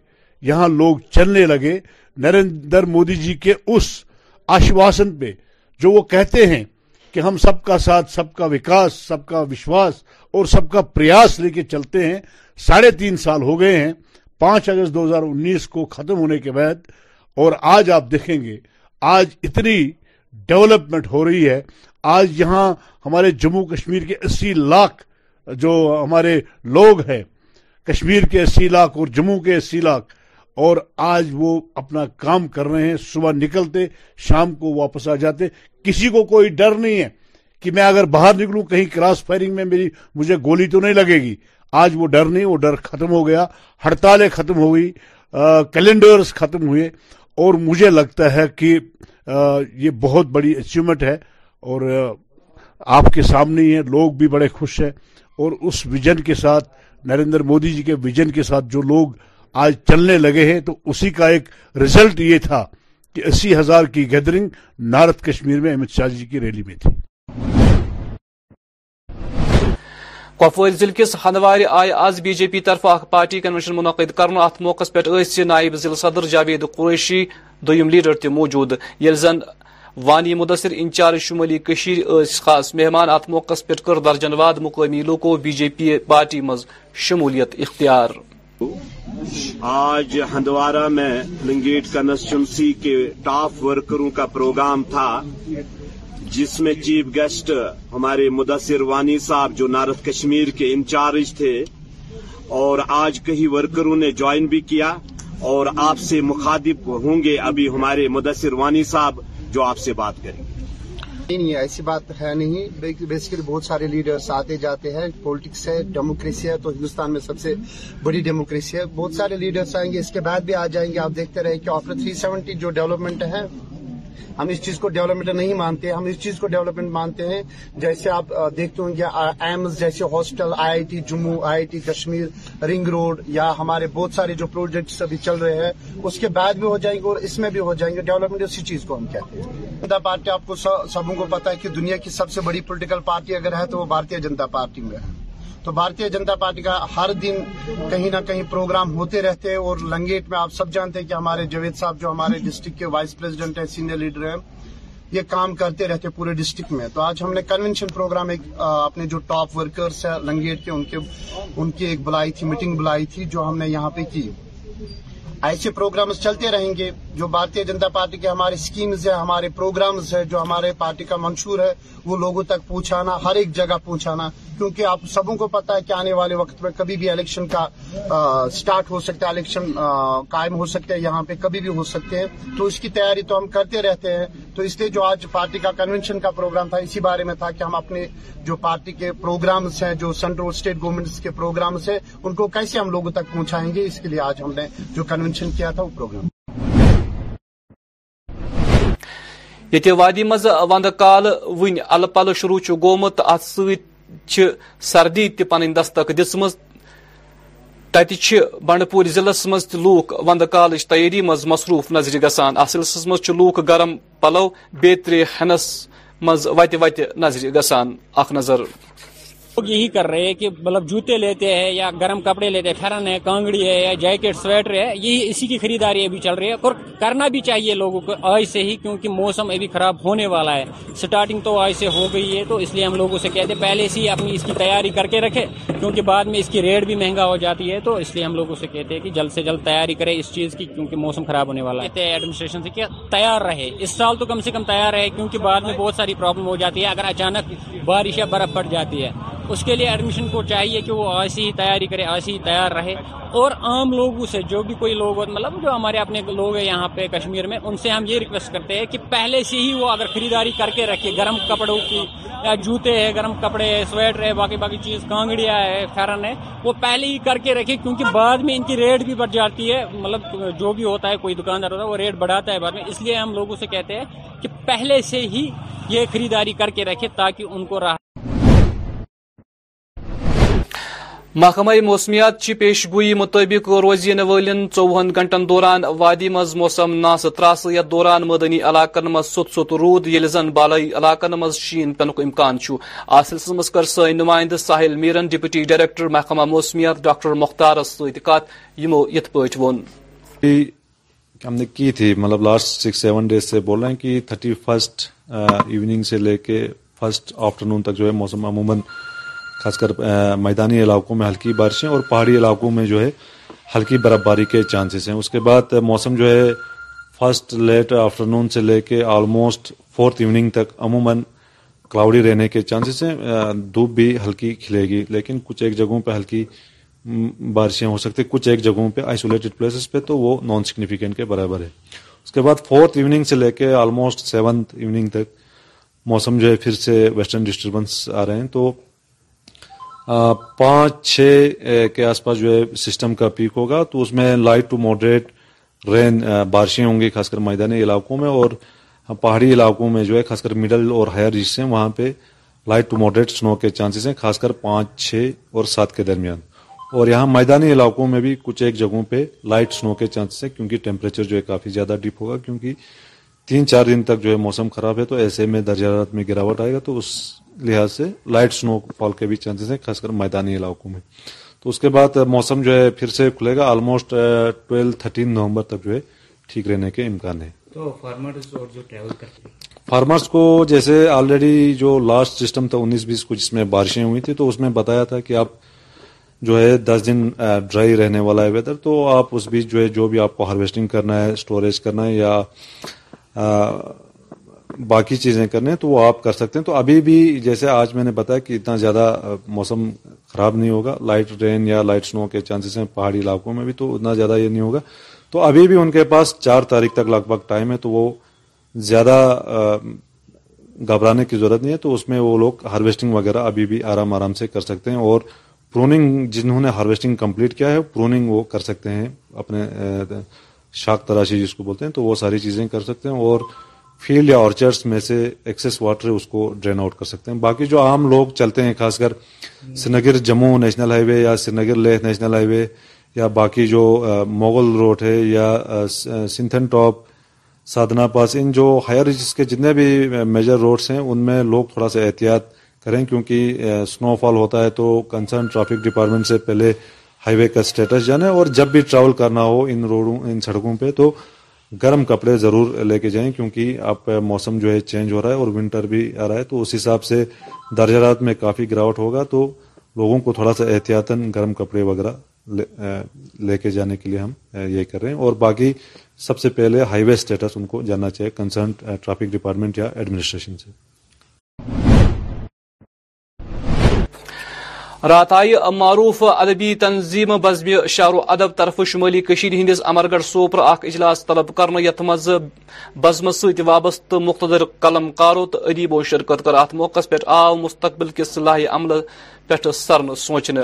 یہاں لوگ چلنے لگے نریندر مودی جی کے اس آشواسن پہ جو وہ کہتے ہیں کہ ہم سب کا ساتھ سب کا وکاس سب کا وشواس اور سب کا پریاس لے کے چلتے ہیں ساڑھے تین سال ہو گئے ہیں پانچ اگست دو ہزار انیس کو ختم ہونے کے بعد اور آج آپ دیکھیں گے آج اتنی ڈیولپمنٹ ہو رہی ہے آج یہاں ہمارے جموں کشمیر کے اسی لاکھ جو ہمارے لوگ ہیں کشمیر کے اسی لاکھ اور جموں کے اسی لاکھ اور آج وہ اپنا کام کر رہے ہیں صبح نکلتے شام کو واپس آ جاتے کسی کو کوئی ڈر نہیں ہے کہ میں اگر باہر نکلوں کہیں کراس فائرنگ میں میری مجھے گولی تو نہیں لگے گی آج وہ ڈر نہیں وہ ڈر ختم ہو گیا ہڑتالیں ختم ہو گئی ختم ہوئے اور مجھے لگتا ہے کہ یہ بہت بڑی اچیومنٹ ہے اور آپ کے سامنے ہی ہے لوگ بھی بڑے خوش ہیں اور اس ویژن کے ساتھ نریندر مودی جی کے ویژن کے ساتھ جو لوگ آج چلنے لگے ہیں تو اسی کا ایک ریزلٹ یہ تھا کہ اسی ہزار کی گیدرنگ نارتھ کشمیر میں احمد شاہ جی کی ریلی میں تھی کپوور ضلع کس ہندوار آئے آز بی جے پی طرف اخ پارٹی کنوینشن منعقد کرنا ات موقع پہ نائب ضلع صدر جاوید قریشی دم لیڈر تہ موجود یل زن وانی مدثر انچارج شمالی کشیر خاص مہمان ات موقع پہ کر درجن واد مقامی لوکو بی جے پی پارٹی مز شمولیت اختیار آج ہندوارہ میں لنگیٹ کنسٹنسی کے ٹاپ ورکروں کا پروگرام تھا جس میں چیف گیسٹ ہمارے مدثر وانی صاحب جو نارتھ کشمیر کے انچارج تھے اور آج کئی ورکروں نے جوائن بھی کیا اور آپ سے مخاطب ہوں گے ابھی ہمارے مدثر وانی صاحب جو آپ سے بات کریں گے نہیں نہیں ایسی بات ہے نہیں بیسیکلی بہت سارے لیڈرس آتے جاتے ہیں پولٹکس ہے ڈیموکریسی ہے تو ہندوستان میں سب سے بڑی ڈیموکریسی ہے بہت سارے لیڈرس آئیں گے اس کے بعد بھی آ جائیں گے آپ دیکھتے رہے کہ آفٹر تھری سیونٹی جو ڈیولپمنٹ ہے ہم اس چیز کو ڈیولپمنٹ نہیں مانتے ہم اس چیز کو ڈیولپمنٹ مانتے ہیں جیسے آپ دیکھتے ہوں گے ایمز جیسے hostel I I T Jammu I I T Kashmir ring road یا ہمارے بہت سارے جو پروجیکٹس ابھی چل رہے ہیں اس کے بعد بھی ہو جائیں گے اور اس میں بھی ہو جائیں گے ڈیولپمنٹ اسی چیز کو ہم کہتے ہیں جنتا پارٹی آپ کو سبوں کو پتا ہے کہ دنیا کی سب سے بڑی پولیٹیکل پارٹی اگر ہے تو وہ بھارتی جنتا پارٹی میں ہے تو بھارتی جنتا پارٹی کا ہر دن کہیں نہ کہیں پروگرام ہوتے رہتے ہیں اور لنگیٹ میں آپ سب جانتے ہیں کہ ہمارے جاوید صاحب جو ہمارے ڈسٹرکٹ کے وائس پریزیڈنٹ ہیں سینئر لیڈر ہیں یہ کام کرتے رہتے پورے ڈسٹرکٹ میں تو آج ہم نے کنونشن پروگرام ایک اپنے جو ٹاپ ورکرس ہیں لنگیٹ کے ان کی ایک بلائی تھی میٹنگ بلائی تھی جو ہم نے یہاں پہ کی ایسے پروگرامز چلتے رہیں گے جو بھارتی جنتا پارٹی کے ہمارے سکیمز ہیں ہمارے پروگرامز ہیں جو ہمارے پارٹی کا منشور ہے وہ لوگوں تک پہنچانا ہر ایک جگہ پہنچانا کیونکہ آپ سبوں کو پتا ہے کہ آنے والے وقت میں کبھی بھی الیکشن کا سٹارٹ ہو سکتا ہے الیکشن قائم ہو سکتا ہے یہاں پہ کبھی بھی ہو سکتے ہیں تو اس کی تیاری تو ہم کرتے رہتے ہیں تو اس لیے جو آج پارٹی کا کنونشن کا پروگرام تھا اسی بارے میں تھا کہ ہم اپنے جو پارٹی کے پروگرامز ہیں جو سینٹرل اسٹیٹ گورنمنٹس کے پروگرامز ہیں ان کو کیسے ہم لوگوں تک پہنچائیں گے اس کے لیے آج ہم نے جو کنونشن مینشن کیا تھا وہ پروگرام وادی مز وند کال ون ال پل شروع گومت ات سی سردی تہ پن دستخ دت بنڈور ضلع مز لوک وند کالچ تیاری مز مصروف نظر گسان ات سلسلس مز لوک گرم پلو بیترے ہینس مت وت نظر گسان اخ نظر لوگ یہی کر رہے ہیں کہ مطلب جوتے لیتے ہیں یا گرم کپڑے لیتے ہیں ہے کانگڑی ہے یا جیکٹ سویٹر ہے یہی اسی کی خریداری ابھی چل رہی ہے اور کرنا بھی چاہیے لوگوں کو آج سے ہی کیونکہ موسم ابھی خراب ہونے والا ہے اسٹارٹنگ تو آج سے ہو گئی ہے تو اس لیے ہم لوگوں سے کہتے ہیں پہلے سے ہی اپنی اس کی تیاری کر کے رکھے کیونکہ بعد میں اس کی ریٹ بھی مہنگا ہو جاتی ہے تو اس لیے ہم لوگوں سے کہتے ہیں کہ جلد سے جلد تیاری کرے اس چیز کی کیونکہ موسم خراب ہونے والا ہے ایڈمنسٹریشن سے تیار رہے اس سال تو کم سے کم تیار رہے کیونکہ بعد میں بہت ساری پرابلم ہو جاتی ہے اگر اچانک بارش یا برف پڑ جاتی ہے اس کے لیے ایڈمیشن کو چاہیے کہ وہ ایسی ہی تیاری کرے ایسی ہی تیار رہے اور عام لوگوں سے جو بھی کوئی لوگ مطلب جو ہمارے اپنے لوگ ہیں یہاں پہ کشمیر میں ان سے ہم یہ ریکویسٹ کرتے ہیں کہ پہلے سے ہی وہ اگر خریداری کر کے رکھے گرم کپڑوں کی یا جوتے ہیں گرم کپڑے ہیں سویٹر ہے باقی باقی چیز کانگڑیاں ہے فیرن ہے وہ پہلے ہی کر کے رکھے کیونکہ بعد میں ان کی ریٹ بھی بڑھ جاتی ہے مطلب جو بھی ہوتا ہے کوئی دکاندار ہوتا ہے وہ ریٹ بڑھاتا ہے بعد میں اس لیے ہم لوگوں سے کہتے ہیں کہ پہلے سے ہی یہ خریداری کر کے رکھے تاکہ ان کو راحت محکمہ موسمیات چی پیش گوئی مطابق روزین روزنے والوہ گھنٹن دوران وادی مز موسم ناس تراس یھت دوران مدنی علاقن مز سوت سوت رود یل زن بالائی علاقن مز شین پینک امکان آ مز کر سین نمائند ساحل میرن ڈپٹی ڈائریکٹر محکمہ موسمیات ڈاکٹر مختار یمو یت ون ہم نے کی تھی مطلب لاسٹ سکس سیون ڈیز سے بول رہے ہیں کہ تھرٹی ایوننگ سے لے کے فرسٹ آفٹرنون تک جو ہے موسم عموماً خاص کر میدانی علاقوں میں ہلکی بارشیں اور پہاڑی علاقوں میں جو ہے ہلکی برف باری کے چانسز ہیں اس کے بعد موسم جو ہے فرسٹ لیٹ آفٹر نون سے لے کے آلموسٹ فورتھ ایوننگ تک عموماً کلاؤڈی رہنے کے چانسز ہیں دھوپ بھی ہلکی کھلے گی لیکن کچھ ایک جگہوں پہ ہلکی بارشیں ہو سکتی کچھ ایک جگہوں پہ آئسولیٹڈ پلیسز پہ تو وہ نان سگنیفیکینٹ کے برابر ہے اس کے بعد فورتھ ایوننگ سے لے کے آلموسٹ سیونتھ ایوننگ تک موسم جو ہے پھر سے ویسٹرن ڈسٹربنس آ رہے ہیں تو پانچ چھ کے آس پاس جو ہے سسٹم کا پیک ہوگا تو اس میں لائٹ ٹو ماڈریٹ رین بارشیں ہوں گی خاص کر میدانی علاقوں میں اور پہاڑی علاقوں میں جو ہے خاص کر مڈل اور ہائر ریچ ہیں وہاں پہ لائٹ ٹو ماڈریٹ سنو کے چانسز ہیں خاص کر پانچ چھ اور سات کے درمیان اور یہاں میدانی علاقوں میں بھی کچھ ایک جگہوں پہ لائٹ سنو کے چانسز ہیں کیونکہ ٹیمپریچر جو ہے کافی زیادہ ڈپ ہوگا کیونکہ تین چار دن تک جو ہے موسم خراب ہے تو ایسے میں درجہ رات میں گراوٹ آئے گا تو اس لحاظ سے لائٹ سنو فال کے بھی چانسز ہیں خاص کر میدانی علاقوں میں تو اس کے بعد موسم جو ہے پھر سے کھلے گا آلموسٹ ٹویلو تھرٹین نومبر تک جو ہے ٹھیک رہنے کے امکان ہے فارمرز کو جیسے آلریڈی جو لاسٹ سسٹم تھا انیس بیس کو جس میں بارشیں ہوئی تھی تو اس میں بتایا تھا کہ آپ جو ہے دس دن ڈرائی رہنے والا ہے ویدر تو آپ اس بیچ جو ہے جو بھی آپ کو ہارویسٹنگ کرنا ہے اسٹوریج کرنا ہے یا باقی چیزیں کرنے تو وہ آپ کر سکتے ہیں تو ابھی بھی جیسے آج میں نے بتایا کہ اتنا زیادہ موسم خراب نہیں ہوگا لائٹ رین یا لائٹ سنو کے چانسز ہیں پہاڑی علاقوں میں بھی تو اتنا زیادہ یہ نہیں ہوگا تو ابھی بھی ان کے پاس چار تاریخ تک لگ بھگ ٹائم ہے تو وہ زیادہ گھبرانے کی ضرورت نہیں ہے تو اس میں وہ لوگ ہارویسٹنگ وغیرہ ابھی بھی آرام آرام سے کر سکتے ہیں اور پروننگ جنہوں نے ہارویسٹنگ کمپلیٹ کیا ہے پروننگ وہ کر سکتے ہیں اپنے شاخ تراشی جس کو بولتے ہیں تو وہ ساری چیزیں کر سکتے ہیں اور فیلڈ یا آرچرس میں سے ایکسس واٹر اس کو ڈرین آؤٹ کر سکتے ہیں باقی جو عام لوگ چلتے ہیں خاص کر Srinagar Jammu national highway یا Srinagar Leh national highway یا باقی جو مغل روڈ ہے یا سنتھن ٹاپ سادنا پاس ان جو ہائر ریچز کے جتنے بھی میجر روڈس ہیں ان میں لوگ تھوڑا سا احتیاط کریں کیونکہ سنو فال ہوتا ہے تو کنسرن ٹرافک ڈپارٹمنٹ سے پہلے ہائی وے کا اسٹیٹس جانے اور جب بھی ٹریول کرنا ہو ان روڈوں ان سڑکوں پہ تو گرم کپڑے ضرور لے کے جائیں کیونکہ کا موسم جو ہے چینج ہو رہا ہے اور ونٹر بھی آ رہا ہے تو اس حساب سے درجہ رات میں کافی گراوٹ ہوگا تو لوگوں کو تھوڑا سا احتیاطاً گرم کپڑے وغیرہ لے کے جانے کے لیے ہم یہ کر رہے ہیں اور باقی سب سے پہلے ہائی وے اسٹیٹس ان کو جاننا چاہیے کنسرن ٹرافک ڈپارٹمنٹ یا ایڈمنسٹریشن سے رات راتائ معروف ادبی تنظیم بزم شعر و ادب طرف شمالی شیر ہندس گڑھ سوپر اخ اجلاس طلب کرنے یت مز بزم ست وابستہ مختدر کارو تو ادیبو شرکت کر ات موقع پہ آو مستقبل کس صلاحی عمل پہ سرن سوچنے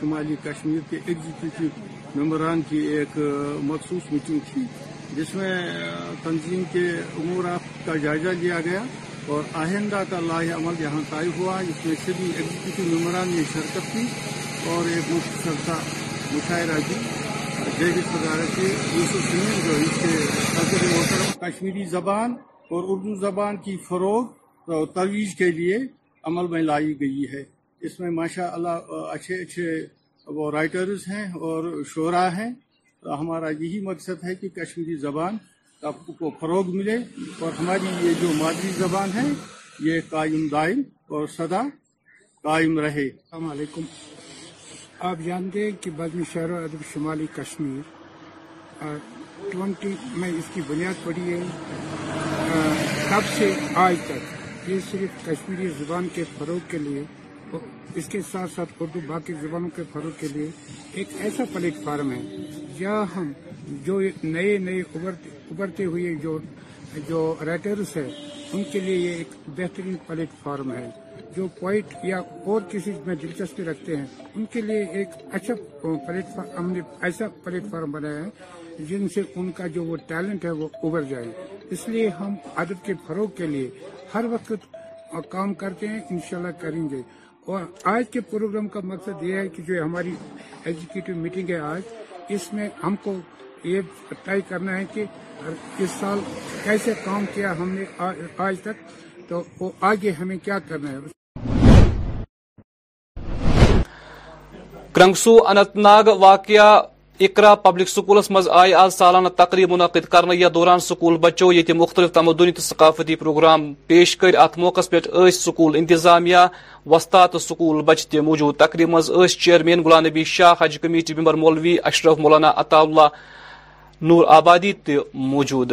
شمالی کشمیر کے ایگزیکٹو ممبران کی ایک مخصوص میٹنگ تھی جس میں تنظیم کے امورات کا جائزہ لیا گیا اور آئندہ کا لاہ عمل یہاں قائم ہوا جس میں سبھی ایگزیکٹو ممبران نے شرکت کی اور ایک مفت شرکہ مشاہرہ کی کے یوسف جو اس کشمیری زبان اور اردو زبان کی فروغ اور ترویج کے لیے عمل میں لائی گئی ہے اس میں ماشاء اللہ اچھے اچھے وہ رائٹرز ہیں اور شعرا ہیں ہمارا یہی مقصد ہے کہ کشمیری زبان آپ کو فروغ ملے اور ہماری یہ جو مادری زبان ہے یہ قائم دائم اور سدا قائم رہے السلام علیکم آپ جانتے ہیں کہ بعض شہر و ادب شمالی کشمیر ٹونٹی میں اس کی بنیاد پڑی ہے تب سے آج تک یہ صرف کشمیری زبان کے فروغ کے لیے اس کے ساتھ ساتھ اردو باقی زبانوں کے فروغ کے لیے ایک ایسا پلیٹ فارم ہے جہاں ہم جو نئے نئے ابھرتے ہوئے جو جو رائٹرس ہیں ان کے لیے یہ ایک بہترین پلیٹ فارم ہے جو پوائٹ یا اور کسی میں دلچسپی رکھتے ہیں ان کے لیے ایک اچھا پلیٹ فارم ہم نے ایسا پلیٹ فارم بنایا ہے جن سے ان کا جو وہ ٹیلنٹ ہے وہ ابھر جائے اس لیے ہم عادت کے فروغ کے لیے ہر وقت کام کرتے ہیں انشاءاللہ کریں گے اور آج کے پروگرام کا مقصد یہ ہے کہ جو ہماری ایگزیکٹو میٹنگ ہے آج اس میں ہم کو یہ طے کرنا ہے کہ اس سال کیسے کام کیا ہم نے آج تک تو وہ آگے ہمیں کیا کرنا ہے کرنگسو واقعہ اقرا پبلک سکولس مز آئے آز سالانہ تقریب منعقد کرنے یا دوران سکول بچو یہ مختلف تمدنی تو ثقافتی پروگرام پیش کر ات موقع پہ سکول انتظامیہ وسط تو سکول بچ تہ موجود تقریب مز چیئرمین غلام نبی شاہ حج کمیٹی ممبر مولوی اشرف مولانا عطا اللہ نور آبادی تہ موجود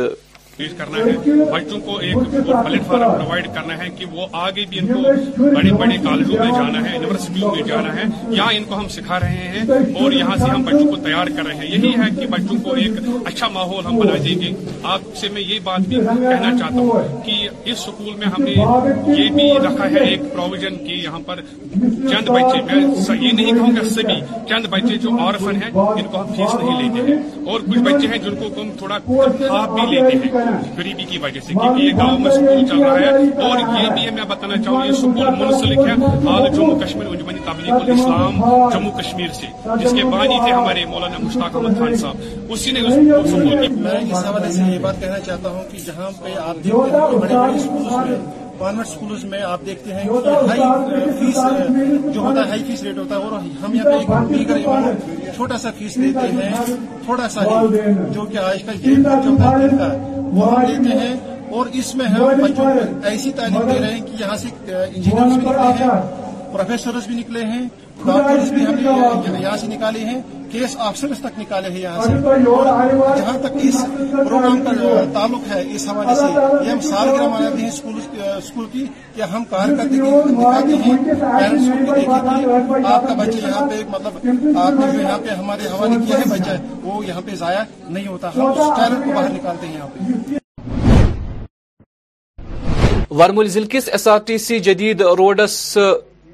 کرنا ہے بچوں کو ایک پلیٹ فارم پرووائڈ کرنا ہے کہ وہ آگے بھی ان کو بڑے بڑے کالجوں میں جانا ہے یونیورسٹیوں میں جانا ہے یہاں ان کو ہم سکھا رہے ہیں اور یہاں سے ہم بچوں کو تیار کر رہے ہیں یہی ہے کہ بچوں کو ایک اچھا ماحول ہم بنا دیں گے آپ سے میں یہ بات بھی کہنا چاہتا ہوں کہ اس اسکول میں ہم نے یہ بھی رکھا ہے ایک پروویژن کی یہاں پر چند بچے میں یہ نہیں کہوں گا سبھی چند بچے جو آرفن ہیں ان کو ہم فیس نہیں لیتے ہیں اور کچھ بچے ہیں جن کو ہم تھوڑا آپ بھی لیتے ہیں غریبی کی وجہ سے کیونکہ یہ گاؤں میں سکول چل رہا ہے اور یہ بھی میں بتانا چاہوں یہ سکول منسلک ہے جموں کشمیر تبلیغ الاسلام جموں کشمیر سے جس کے بانی تھے ہمارے مولانا مشتاق احمد خان صاحب اسی نے اس سکول کی میں اس حوالے سے یہ بات کہنا چاہتا ہوں کہ جہاں پہ آپ دیکھتے ہیں بڑے بڑے سکول میں کانوینٹ سکولز میں آپ دیکھتے ہیں ہائی فیس جو ہوتا ہے ہائی فیس ریٹ ہوتا ہے اور ہم یہاں پہ گریوار چھوٹا سا فیس دیتے ہیں تھوڑا سا ہی جو کہ آج کل جو لیتے ہیں اور اس میں ہم بچوں کو ایسی تعلیم دے رہے ہیں کہ یہاں سے انجینئر بھی نکلے ہیں پروفیسرز بھی نکلے ہیں اس میں ہم نے یہاں سے نکالے ہیں کیس آفسرس تک نکالے ہیں یہاں سے جہاں تک اس پروگرام کا تعلق ہے اس حوالے سے یہ ہم سالگرہ مناتے ہیں اسکول کی کہ ہم کارکردگی دکھاتے ہیں پیرنٹس کو دیکھیں کہ آپ کا بچہ یہاں پہ مطلب آپ نے جو یہاں پہ ہمارے حوالے کیا ہے بچہ وہ یہاں پہ ضائع نہیں ہوتا ہم اس ٹیلنٹ کو باہر نکالتے ہیں یہاں پہ ورمول ضلع کس ایس آر ٹی سی جدید روڈس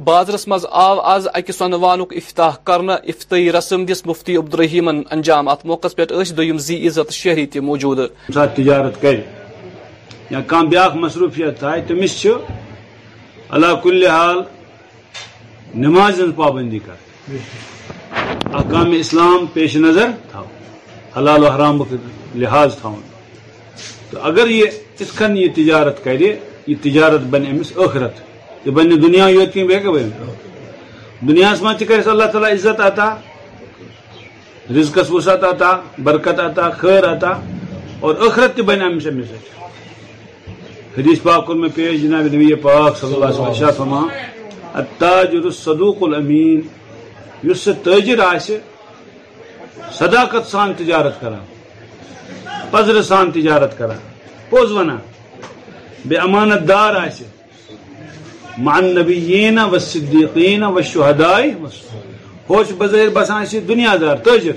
بازرس مز آو آز اکس سنوانک افتاح کرنا افتی رسم دس مفتی عبدالرحیمن انجام ات موقع پہ دم زی عزت شہری تی موجود تجارت مصروفیت آئے تمس حال نماز ہند پابندی احکام اسلام پیش نظر تھا حلال و حرام لحاظ تھا تو اگر یہ اس یہ تجارت کرے یہ تجارت بن امس اخرت یہ بنی دنیا یوت کی بیگ بھائی دنیا اسمان چکر اللہ تعالیٰ عزت آتا رزقس وسعت آتا برکت آتا خیر آتا اور اخرت تھی بنی امس امس حدیث پاک کن میں پیش جناب نبی پاک صلی اللہ علیہ وسلم فرما التاجر الصدوق الامین یس سے تاجر آسے صداقت سان تجارت کرا پزر سان تجارت کرا پوز ونا بے امانت دار آسے نبیین و صدیقین و شہدائی ہوش بزیر بسان سے دنیا دار تجر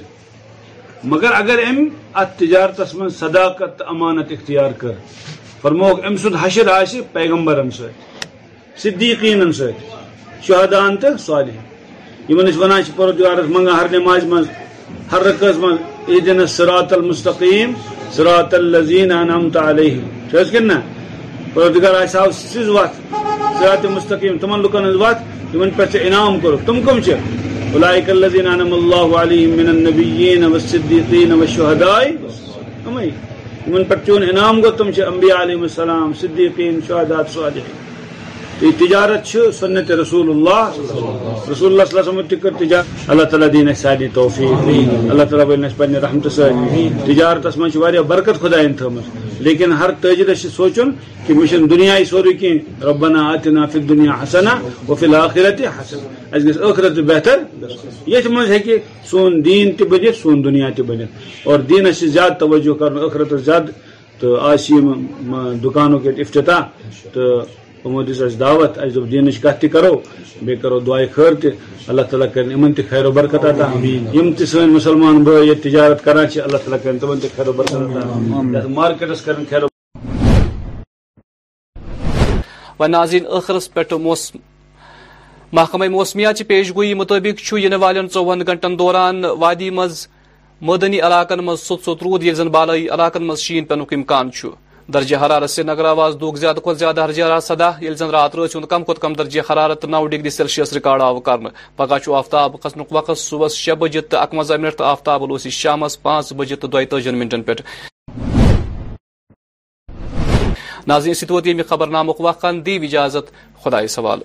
مگر اگر ام ات تجارتس من صداقت امانت اختیار کر فرموک ام سشر آس پیغمبرن سدیقین شہدان تو صالح یمن انا پورتارس منگا ہر نماز من ہر رکز من ایدن سرات المستقیم سرات اللہ علیہ کنہدار آس وقت سرات مستقیم تمن لکن ازوات یمن پر چھ انعام کرو تم کم چھ اولائک اللذین انعم اللہ علیہم من النبیین والصدیقین والشہداء امی یمن پر چون انعام کو تم چھ انبیاء علیہ السلام صدیقین شہداء صالحین یہ تجارت چھ سنت رسول اللہ رسول اللہ صلی اللہ علیہ وسلم تکر تجارت اللہ تعالیٰ دین سادی توفیق اللہ تعالیٰ بنس پن رحمت سے تجارت اس من چھ برکت خدا ان تھمس لیکن ہر ترجرس سوچن کہ مشن دنیا سوری کی ربنا آتنا فی دنیا حسنا و فی الاخرت حسنا اس گس اخرت بہتر یہ سمجھ ہے کہ سون دین تی سون دنیا تی اور دین اس زیادہ توجہ اخرت زیادہ تو آسیم دکانوں کے افتتاح تو دس دعوت اس کت کرو کرو دعائے خیر خیر خیر خیر اللہ اللہ تعالیٰ تعالیٰ کرن کرن کرن امن و و و برکت برکت عطا عطا یم سن مسلمان یہ تجارت کران چھ تمن مارکیٹس ناظرین اخرس پہ محکمہ موسمیات چی پیش گوئی مطابق یہ والن چوہن گھنٹن دوران وادی مز مدنی علاقن مز سوت سوت رود زن بالی علاقن مز شین پی امکان درجہ حرارت سری نگر آواز دوک زیادہ کھت زیادہ سدہ جی یل زن رات روچ کم کھت کم درجہ حرارت نو ڈگری سیلسیس ریکارڈ آو کر پگہ آفتاب کھسن وقت صبح شی بجے تو اكونزہ منٹ تو آفتاب اس شام پانچ بجے تو دتجن منٹن پہ ناظرین ستوت پیمہ خبر نامک وقت دی اجازت دیجازت سوال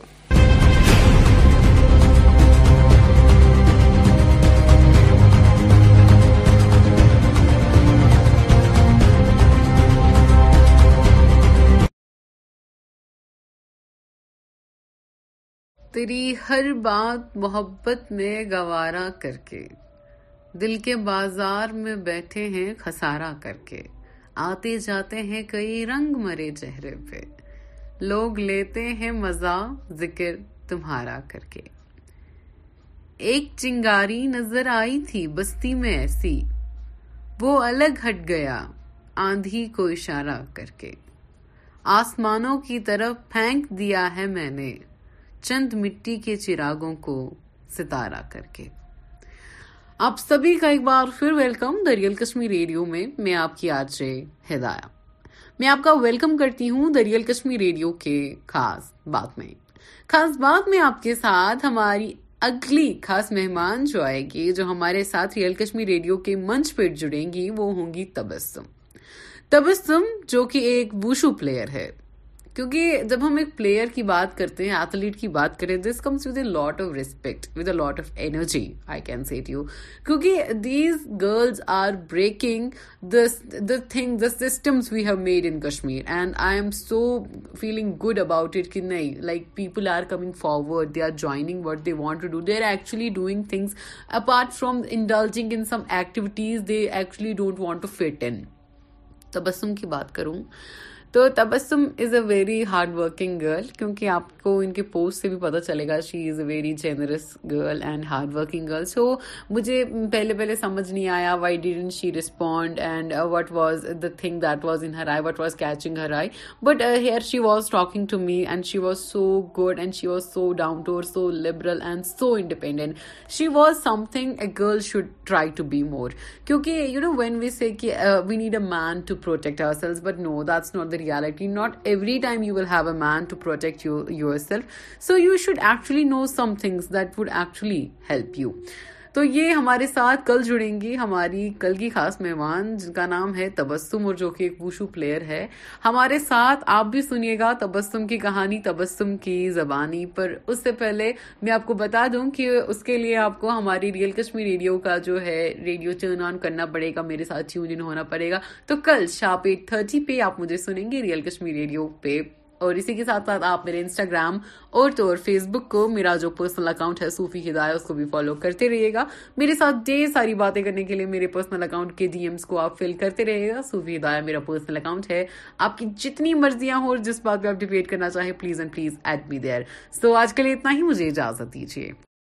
تیری ہر بات محبت میں گوارا کر کے دل کے بازار میں بیٹھے ہیں خسارا کر کے آتے جاتے ہیں کئی رنگ مرے چہرے پہ لوگ لیتے ہیں مزہ ذکر تمہارا کر کے ایک چنگاری نظر آئی تھی بستی میں ایسی وہ الگ ہٹ گیا آندھی کو اشارہ کر کے آسمانوں کی طرف پھینک دیا ہے میں نے چند مٹی کے چراغوں کو ستارہ کر کے آپ سبھی کا ایک بار پھر ویلکم دریال کشمیر ریڈیو میں میں آپ کی آج سے ہدایا میں آپ کا ویلکم کرتی ہوں دریال کشمیر ریڈیو کے خاص بات میں خاص بات میں آپ کے ساتھ ہماری اگلی خاص مہمان جو آئے گی جو ہمارے ساتھ ریئل کشمیر ریڈیو کے منچ پہ جڑیں گی وہ ہوں گی تبسم تبسم جو کہ ایک بوشو پلیئر ہے کیونکہ جب ہم ایک پلیئر کی بات کرتے ہیں ایتھلیٹ کی بات کرتے ہیں this comes with a lot of respect with a lot of energy I can say you کیونکہ these girls are breaking the thing the systems we have made in Kashmir and I am so feeling good about it کہ نہیں like people are coming forward they are joining they want to do they are actually doing things apart from indulging in some activities they actually don't want to fit in Tabassum کی بات کروں تو Tabassum is a very hard working girl کیونکہ آپ کو ان کے post سے بھی پتہ چلے گا she is a very generous girl and hard working girl so مجھے پہلے پہلے سمجھ نہیں آیا why didn't she respond and what was the thing that was in her eye what was catching her eye but here she was talking to me and she was so good and she was so down to so liberal and so independent she was something a girl should try to be more کیونکہ you know when we see کہ we need a man to protect ourselves but no that's not the reality. Not every time you will have a man to protect yourself. So you should actually know some things that would actually help you. تو یہ ہمارے ساتھ کل جڑیں گی ہماری کل کی خاص مہمان جن کا نام ہے تبسم اور جو کہ ایک بوشو پلیئر ہے ہمارے ساتھ آپ بھی سنیے گا تبسم کی کہانی تبسم کی زبانی پر اس سے پہلے میں آپ کو بتا دوں کہ اس کے لیے آپ کو ہماری ریئل کشمیر ریڈیو کا جو ہے ریڈیو ٹرن آن کرنا پڑے گا میرے ساتھ ٹیون ان ہونا پڑے گا تو کل شاپ ایٹ تھرٹی پہ آپ مجھے سنیں گے ریئل کشمیر ریڈیو پہ اور اسی کے ساتھ ساتھ آپ میرے انسٹاگرام اور تو اور فیس بک کو میرا جو پرسنل اکاؤنٹ ہے صوفی ہدایہ اس کو بھی فالو کرتے رہیے گا میرے ساتھ ڈے ساری باتیں کرنے کے لیے میرے پرسنل اکاؤنٹ کے ڈی ایمس کو آپ فل کرتے رہیے گا صوفی ہدایہ میرا پرسنل اکاؤنٹ ہے آپ کی جتنی مرضیاں ہو جس بات پہ آپ ڈیبیٹ کرنا چاہیں please and please at be there so آج کے لیے اتنا ہی مجھے اجازت دیجیے